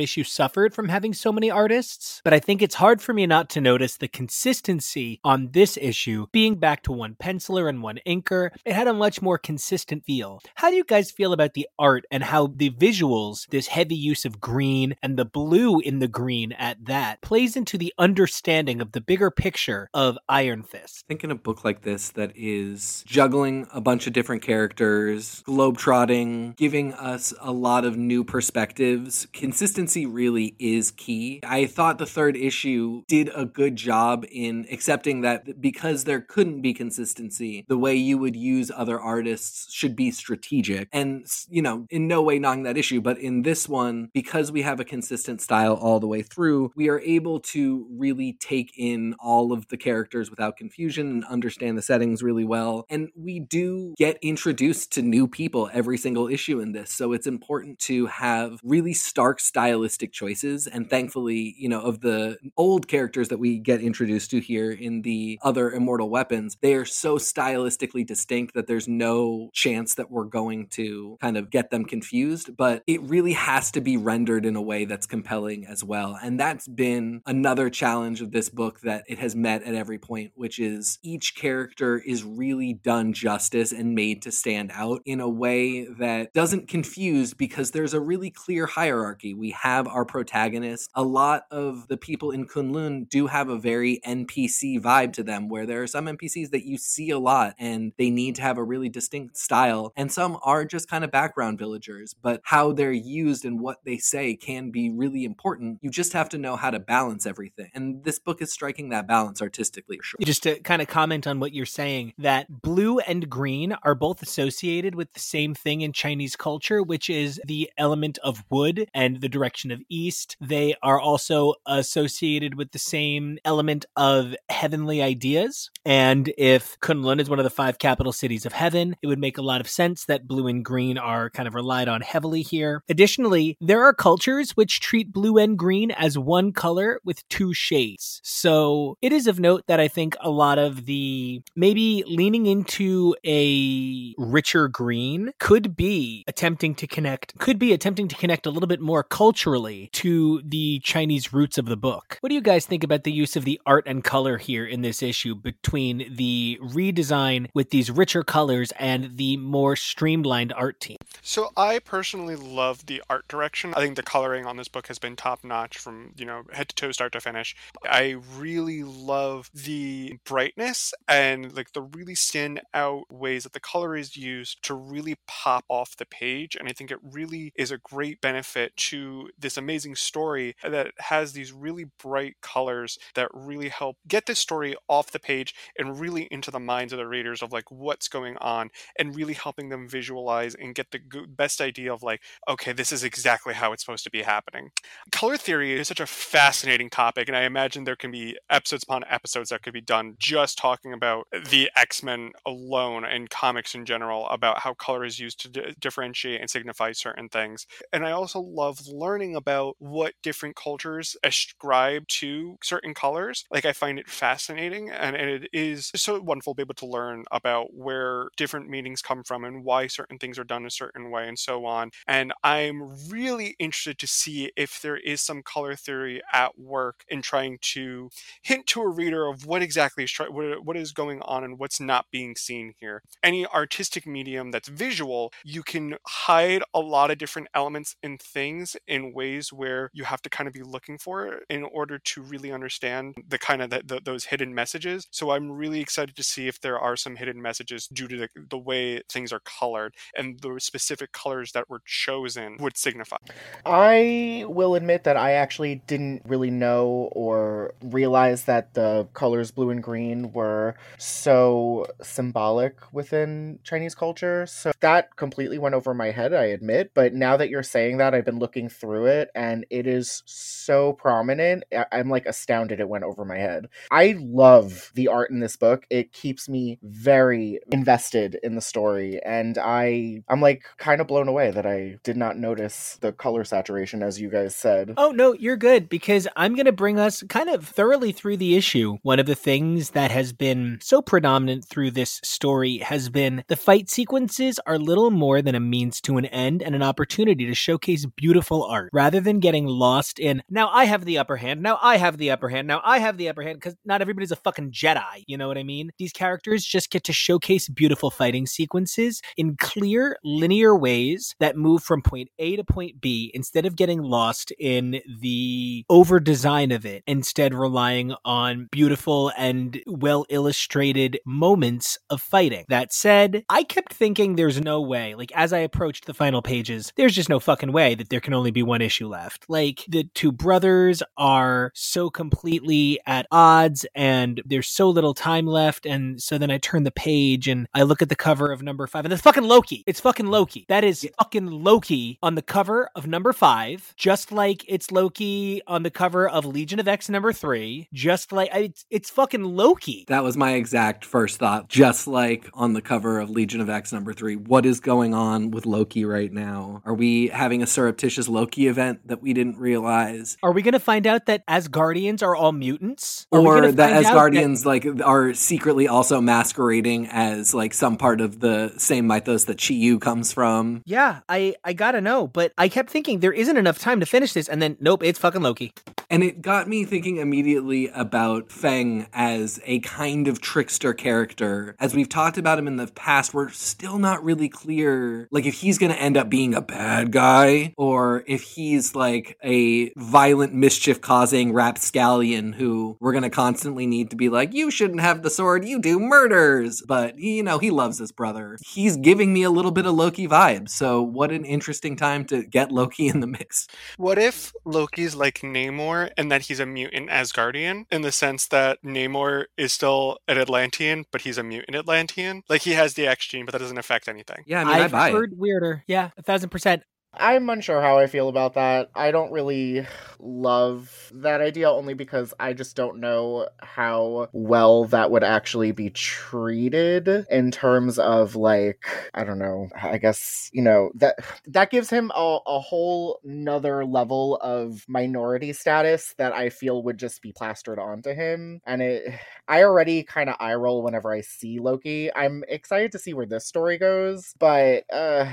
issue suffered from having so many artists, but I think it's hard for me not to notice the consistency on this issue being back to one penciler and one inker. It had a much more consistent feel. How do you guys feel about the art and how the visuals, this heavy use of green and the blue in the green at that, plays into the understanding of the bigger picture of Iron Fist? I think in a book like this that is juggling a bunch of different characters, globetrotting, giving us a lot of new perspectives, consistency really is key. I thought the third issue did a good job in accepting that because there couldn't be consistency, the way you would use other artists should be strategic. And, you know, in no way knocking that issue, but in this one, because we have a consistent style all the way through, we are able to really take in all of the characters without confusion and understand the settings really well. And we do get introduced to new people every single issue in this. So it's important to have really stark stylistic choices. And thankfully, you know, of the old characters that we get introduced to here in the other Immortal Weapons, they are so stylistically distinct that there's no chance that we're going to kind of get them confused. But it really has to be rendered in a way that's compelling as well. And that's been another challenge of this book that it has met at every point, which is each character is really done justice and made to stand out in a way that doesn't confuse confused because there's a really clear hierarchy. We have our protagonist. A lot of the people in Kunlun do have a very NPC vibe to them, where there are some NPCs that you see a lot and they need to have a really distinct style, and some are just kind of background villagers. But how they're used and what they say can be really important. You just have to know how to balance everything. And this book is striking that balance artistically, sure. Just to kind of comment on what you're saying, that blue and green are both associated with the same thing in Chinese culture, which is the element of wood and the direction of east. They are also associated with the same element of heavenly ideas. And if Kunlun is one of the five capital cities of heaven, it would make a lot of sense that blue and green are kind of relied on heavily here. Additionally, there are cultures which treat blue and green as one color with two shades. So it is of note that I think a lot of the maybe leaning into a richer green could be attempting to connect, could be attempting to connect a little bit more culturally to the Chinese roots of the book. What do you guys think about the use of the art and color here in this issue between the redesign with these richer colors and the more streamlined art team? So I personally love the art direction. I think the coloring on this book has been top notch from, you know, head to toe, start to finish. I really love the brightness and like the really stand out ways that the color is used to really pop off the page. And I think it really is a great benefit to this amazing story that has these really bright colors that really help get this story off the page and really into the minds of the readers of like what's going on and really helping them visualize and get the best idea of like, okay, this is exactly how it's supposed to be happening. Color theory is such a fascinating topic, and I imagine there can be episodes upon episodes that could be done just talking about the X Men alone and comics in general about how color is used to d- differentiate and signify certain things. And I also love learning about what different cultures ascribe to certain colors. Like, I find it fascinating, and, and it is so wonderful to be able to learn about where different meanings come from and why certain things are done a certain way and so on. And I'm really interested to see if there is some color theory at work in trying to hint to a reader of what exactly is try- what, what is going on and what's not being seen here. Any artistic medium that's visual, you can hide a lot of different elements and things in ways where you have to kind of be looking for it in order to really understand the kind of the, the, those hidden messages. So I'm really excited to see if there are some hidden messages due to the, the way things are colored and the specific colors that were chosen would signify. I will admit that I actually didn't really know or realize that the colors blue and green were so symbolic within Chinese culture. So that completely went over my head, I admit. But now that you're saying that, I've been looking through it and it is so prominent. I'm like astounded it went over my head. I love the art in this book. It keeps me very invested in the story and I I'm like kind of blown away that I did not notice the color saturation as you guys said. Oh, no, you're good because I'm going to bring us kind of thoroughly through the issue. One of the things that has been so predominant through this story has been the fight sequences are little more than a means to an end and an opportunity to showcase beautiful art rather than getting lost in now I have the upper hand, now I have the upper hand, now I have the upper hand because not everybody's a fucking Jedi. You know what I mean? These characters just get to showcase beautiful fighting sequences in clear, linear ways that move from point A to point B instead of getting lost in the over design of it, instead relying on beautiful and well illustrated moments of fighting. That said, I kept thinking there's no way, like as I approached the final pages, there's just no fucking way that there can only be one issue left. Like the two brothers are so completely at odds and there's so little time left. And so then I turn the page and I look at the cover of number five and it's fucking Loki. It's fucking Loki. That is fucking Loki on the cover of number five, just like it's Loki on the cover of Legion of X number three, just like it's, it's fucking Loki. That was my exact first thought. Just like on the cover of Legion of X number three, what is going on with Loki right now? Are we having a surreptitious Loki event that we didn't realize? Are we going to find out that Asgardians are all mutants? Are Or that Asgardians like are secretly also masquerading as like some part of the same mythos that Chiyou comes from. Yeah, I I gotta know, but I kept thinking there isn't enough time to finish this, and then nope, it's fucking Loki. And it got me thinking immediately about Feng as a kind of trickster character. As we've talked about him in the past, we're still not really clear, like, if he's going to to end up being a bad guy or if he's like a violent mischief causing rapscallion who we're going to constantly need to be like, you shouldn't have the sword, you do murders. But, you know, he loves his brother. He's giving me a little bit of Loki vibes. So, what an interesting time to get Loki in the mix. What if Loki's like Namor and that he's a mutant Asgardian in the sense that Namor is still an Atlantean, but he's a mutant Atlantean? Like he has the X gene, but that doesn't affect anything. Yeah, I mean, I I've buy it. heard weirder. Yeah, a thousand percent. I'm unsure how I feel about that. I don't really love that idea only because I just don't know how well that would actually be treated in terms of like I don't know. I guess you know that that gives him a, a whole nother level of minority status that I feel would just be plastered onto him, and it. I already kind of eye roll whenever I see Loki. I'm excited to see where this story goes, but uh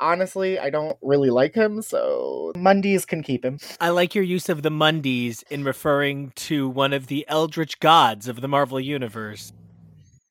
honestly, I don't really like him, so Mundies can keep him. I like your use of the Mundies in referring to one of the eldritch gods of the Marvel Universe.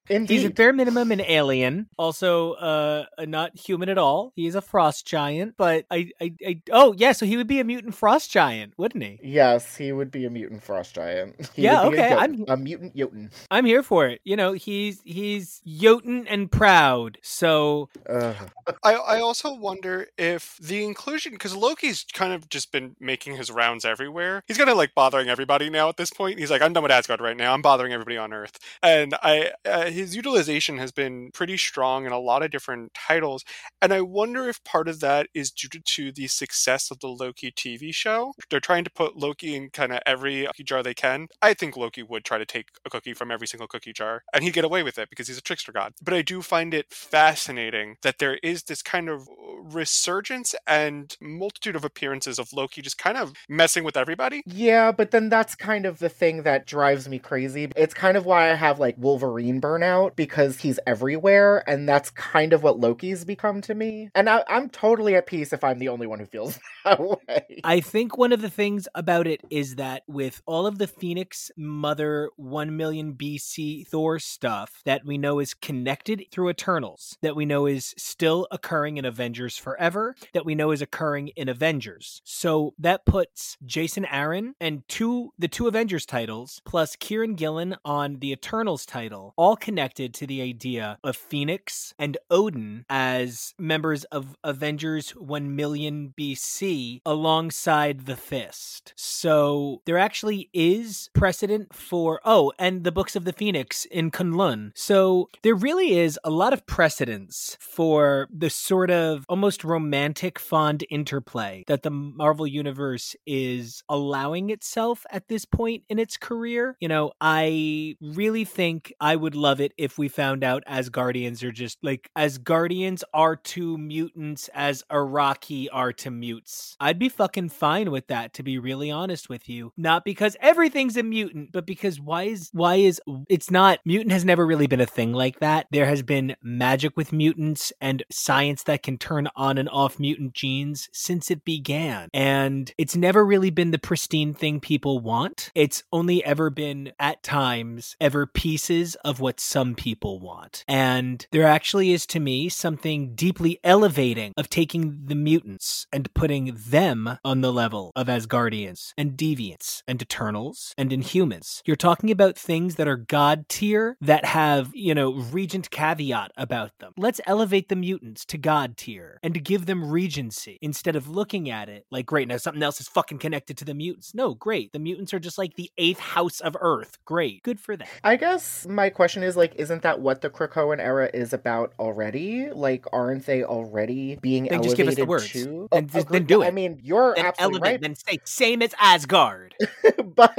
Indeed. He's at bare minimum an alien, also uh not human at all. He's a frost giant, but I, I, I oh yeah, so he would be a mutant frost giant, wouldn't he? Yes, he would be a mutant frost giant. He Yeah, would be a okay, Jotun, I'm- a mutant Jotun. I'm here for it. You know, he's he's Jotun and proud. So Ugh. I, I also wonder if the inclusion because Loki's kind of just been making his rounds everywhere. He's kind of like bothering everybody now at this point. He's like, I'm done with Asgard right now. I'm bothering everybody on Earth, and I uh, his utilization has been pretty strong in a lot of different titles. And I wonder if part of that is due to, the success of the Loki TV show. They're trying to put Loki in kind of every cookie jar they can. I think Loki would try to take a cookie from every single cookie jar, and he'd get away with it because he's a trickster god. But I do find it fascinating that there is this kind of resurgence and multitude of appearances of Loki just kind of messing with everybody. Yeah, but then that's kind of the thing that drives me crazy. It's kind of why I have like Wolverine burnout because he's everywhere, and that's kind of what Loki's become to me. And I, I'm totally at peace if I'm the only one who feels that way. I think one of the things about it is that with all of the Phoenix Mother 1 million BC Thor stuff that we know is connected through Eternals, that we know is still occurring in Avengers Forever, that we know is occurring in Avengers. So that puts Jason Aaron and two the two Avengers titles plus Kieron Gillen on the Eternals title, all connected to the idea of Phoenix and Odin as members of Avengers 1 million BC alongside the Fist. So there actually is precedent for, oh, and the Books of the Phoenix in K'un-Lun. So there really is a lot of precedence for the sort of almost romantic, fond interplay that the Marvel Universe is allowing itself at this point in its career. You know, I really think I would love it if we found out Asgardians are just like Asgardians are to mutants as Iraqi are to mutes. I'd be fucking fine with that, to be really honest with you. Not because everything's a mutant, but because why is why is it's not mutant has never really been a thing like that. There has been magic with mutants and science that can turn on and off mutant genes since it began. And it's never really been the pristine thing people want. It's only ever been at times ever pieces of what some people want. And there actually is to me something deeply elevating of taking the mutants and putting them on the level of Asgardians and Deviants and Eternals and Inhumans. You're talking about things that are god tier that have, you know, regent caveat about them. Let's elevate the mutants to god tier and to give them regency instead of looking at it like, great, now something else is fucking connected to the mutants. No, great. The mutants are just like the eighth house of Earth. Great. Good for them. I guess my question is like, isn't that what the Krakoan era is about already? Like, aren't they already being Then elevated just give us the words. to? Then a- just- a then do I mean, you're Then absolutely right. then say same as Asgard. but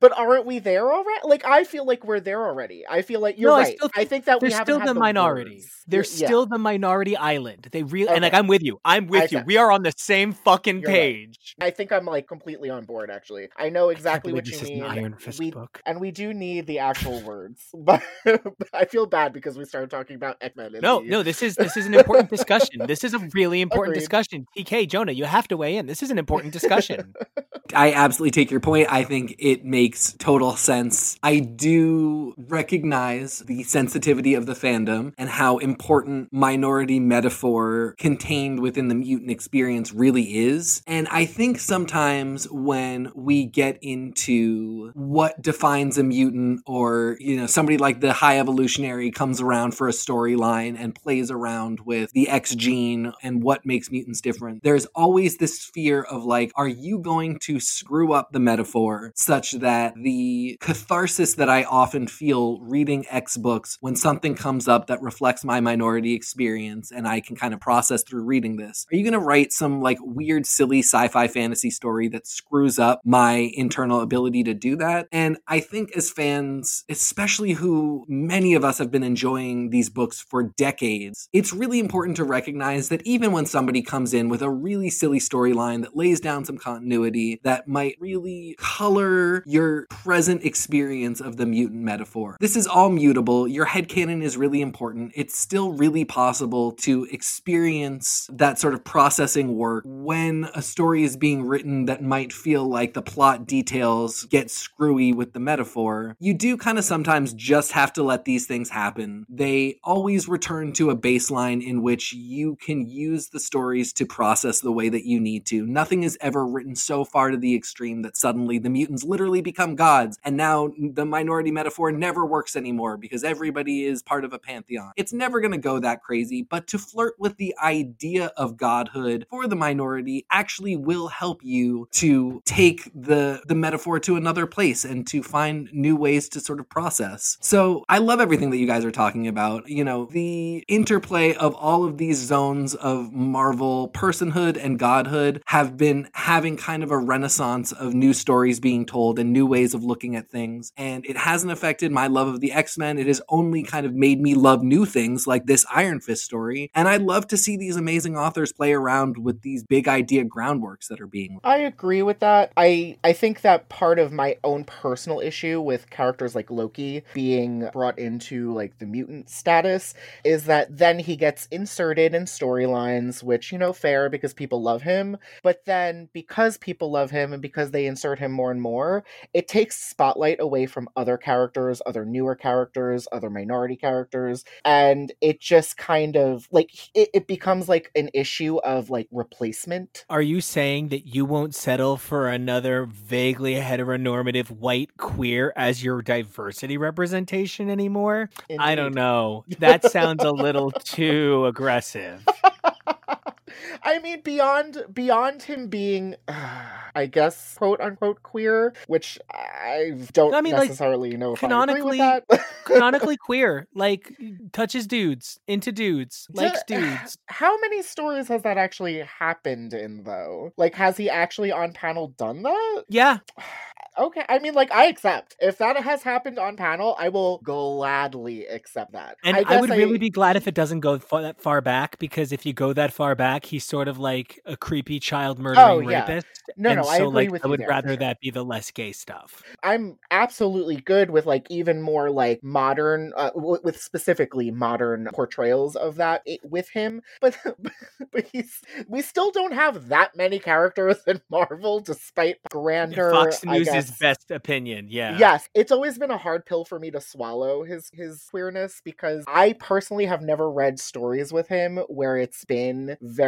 but aren't we there already? Like, I feel like we're there already. I feel like you're No, I right. still I think that we They're still the, the minority. words. They're Yeah. still the minority island. They really and like I'm with you. I'm with I you. said- We are on the same fucking You're right. page. I think I'm like completely on board. Actually, I know exactly believe what you mean. Iron Fist we, book. and we do need the actual words, but I feel bad because we started talking about X-Men. No, the- no, this is this is an important discussion. This is a really important Agreed. discussion. TK Jonah, you have to weigh in. This is an important discussion. I absolutely take your point. I think it makes total sense. I do recognize the sensitivity of the fandom and how important minority metaphor contained within the mutant experience really is. And I think sometimes when we get into what defines a mutant or, you know, somebody like the high evolutionary comes around for a storyline and plays around with the X gene and what makes mutants different, there's always this fear of like, are you going to screw up the metaphor such that the catharsis that I often feel reading X books when something comes up that reflects my minority experience and I can kind of process through reading this? Are you going to write some like weird, silly sci fi fantasy story that screws up my internal ability to do that? And I think as fans, especially who many of us have been enjoying these books for decades, it's really important to recognize that even when somebody comes in with a really silly storyline that lays down some continuity that might really color your present experience of the mutant metaphor. This is all mutable. Your headcanon is really important. It's still really possible to experience that sort of processing work when a story is being written that might feel like the plot details get screwy with the metaphor. You do kind of sometimes just have to let these things happen. They always return to a baseline in which you can use the stories to process the way that you need to. Nothing is ever written so far to the extreme that suddenly the mutants literally become gods and now the minority metaphor never works anymore because everybody is part of a pantheon. It's never going to go that crazy, but to flirt with the idea of godhood for the minority actually will help you to take the the metaphor to another place and to find new ways to sort of process. So, I love everything that you guys are talking about. You know, the interplay of all of these zones of Marvel personhood and godhood have been having kind of a renaissance of new stories being told and new ways of looking at things. And it hasn't affected my love of the X Men. It has only kind of made me love new things like this Iron Fist story. And I love to see these amazing authors play around with these big idea groundworks that are being. I agree with that. I I think that part of my own personal issue with characters like Loki being brought into like the mutant status is that then he gets inserted in storylines, which you know fair because people love him, but then because people love him and because they insert him more and more, it takes spotlight away from other characters, other newer characters, other minority characters, and it just kind of like it, it becomes like an issue of like replacement. Are you saying that you won't settle for another vaguely heteronormative white queer as your diversity representation anymore? I don't know. That sounds a little too aggressive. I mean, beyond beyond him being, I guess, quote unquote queer, which I don't I mean, like, necessarily know if I agree with canonically- that. Canonically queer, like touches dudes, into dudes, likes Ju- dudes. How many stories has that actually happened in though? Like, has he actually on panel done that? Yeah, Okay, I mean, like, I accept if that has happened on panel, I will gladly accept that. and I, guess would really be glad if it doesn't go fa- that far back because if you go that far back, he's sort of like a creepy child murdering yeah. rapist. No, and no, I agree like with I would there, rather sure. that be the less gay stuff. I'm absolutely good with like even more like modern, uh, w- with specifically modern portrayals of that with him. But but he's we still don't have that many characters in Marvel, despite grander. Fox I News' best opinion, yeah. Yes, it's always been a hard pill for me to swallow his his queerness because I personally have never read stories with him where it's been very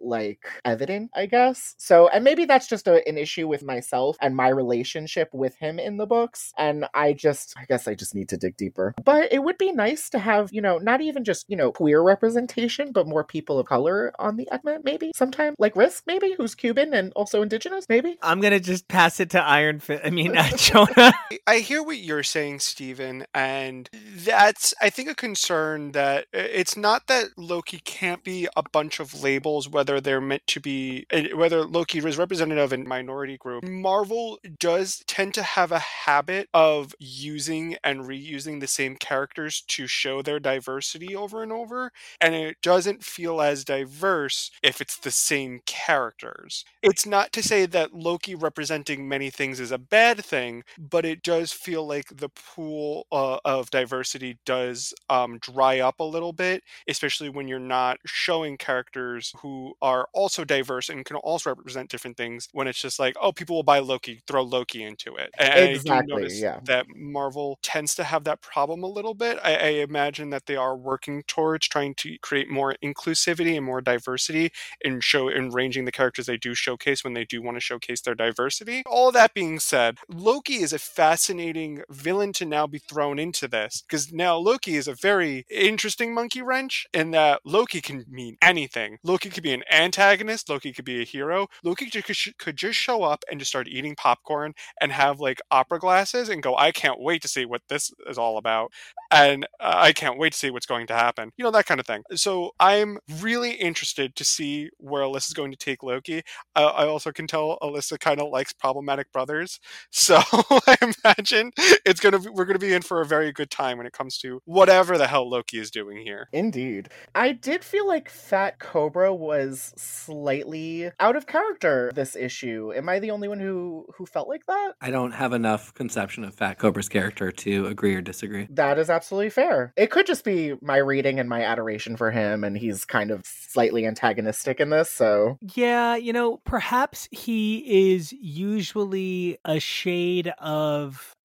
like evident, I guess. So, and maybe that's just a, an issue with myself and my relationship with him in the books and I just I guess I just need to dig deeper. But it would be nice to have, you know, not even just, you know, queer representation, but more people of color on the X-Men maybe sometime like Risk maybe who's Cuban and also indigenous maybe. I'm gonna just pass it to Iron Fist. I mean, uh, Jonah. I hear what you're saying, Stephen, and that's I think a concern that uh, it's not that Loki can't be a bunch of labels, whether they're meant to be, uh, whether Loki is representative of a minority group. Marvel does tend to have a habit of using and reusing the same characters to show their diversity over and over, and it doesn't feel as diverse if it's the same characters. It's not to say that Loki representing many things is is a bad thing, but it does feel like the pool uh, of diversity does um, dry up a little bit, especially when you're not showing characters who are also diverse and can also represent different things. When it's just like, oh, people will buy Loki, throw Loki into it. And I do Exactly, yeah. that Marvel tends to have that problem a little bit. I, I imagine that they are working towards trying to create more inclusivity and more diversity and show and ranging the characters they do showcase when they do want to showcase their diversity. All that being said, Loki is a fascinating villain to now be thrown into this because now Loki is a very interesting monkey wrench in that Loki can mean anything. Loki could be an antagonist, Loki could be a hero. Loki could, just show up and just start eating popcorn and have like opera glasses and go, I can't wait to see what this is all about. And uh, I can't wait to see what's going to happen. You know, that kind of thing. So I'm really interested to see where Alyssa's going to take Loki. I, I also can tell Alyssa kind of likes problematic brothers. So I imagine it's going to we're going to be in for a very good time when it comes to whatever the hell Loki is doing here. Indeed. I did feel like Fat Cobra was slightly out of character this issue. Am I the only one who who felt like that? I don't have enough conception of Fat Cobra's character to agree or disagree. That is absolutely fair. It could just be my reading and my adoration for him and he's kind of slightly antagonistic in this, so Yeah, you know, perhaps he is usually a shade of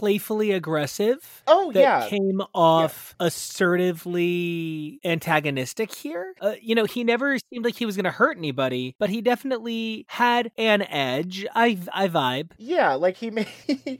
playfully aggressive Oh that yeah. came off assertively antagonistic here. Uh, you know, he never seemed like he was going to hurt anybody, but he definitely had an edge. I I vibe. Yeah, like he made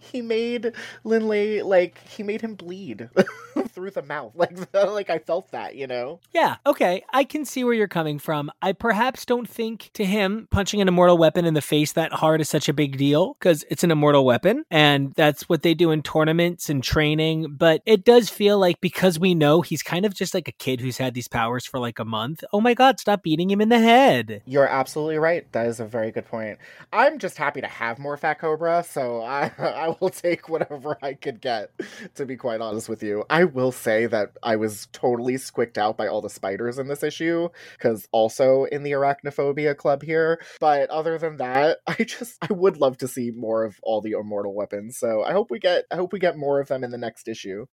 he made Lin Lie like he made him bleed through the mouth. Like like I felt that, you know. Yeah, okay. I can see where you're coming from. I perhaps don't think to him punching an immortal weapon in the face that hard is such a big deal because it's an immortal weapon and that's what they do in tournaments and training. But it does feel like because we know he's kind of just like a kid who's had these powers for like a month. Oh my god, stop beating him in the head. You're absolutely right. That is a very good point. I'm just happy to have more Fat Cobra, so I I will take whatever I could get. To be quite honest with you, I will say that I was totally squicked out by all the spiders in this issue because also in the arachnophobia club here. But other than that, I just I would love to see more of all the immortal weapons. So I hope we get I hope we get more of them in the next issue.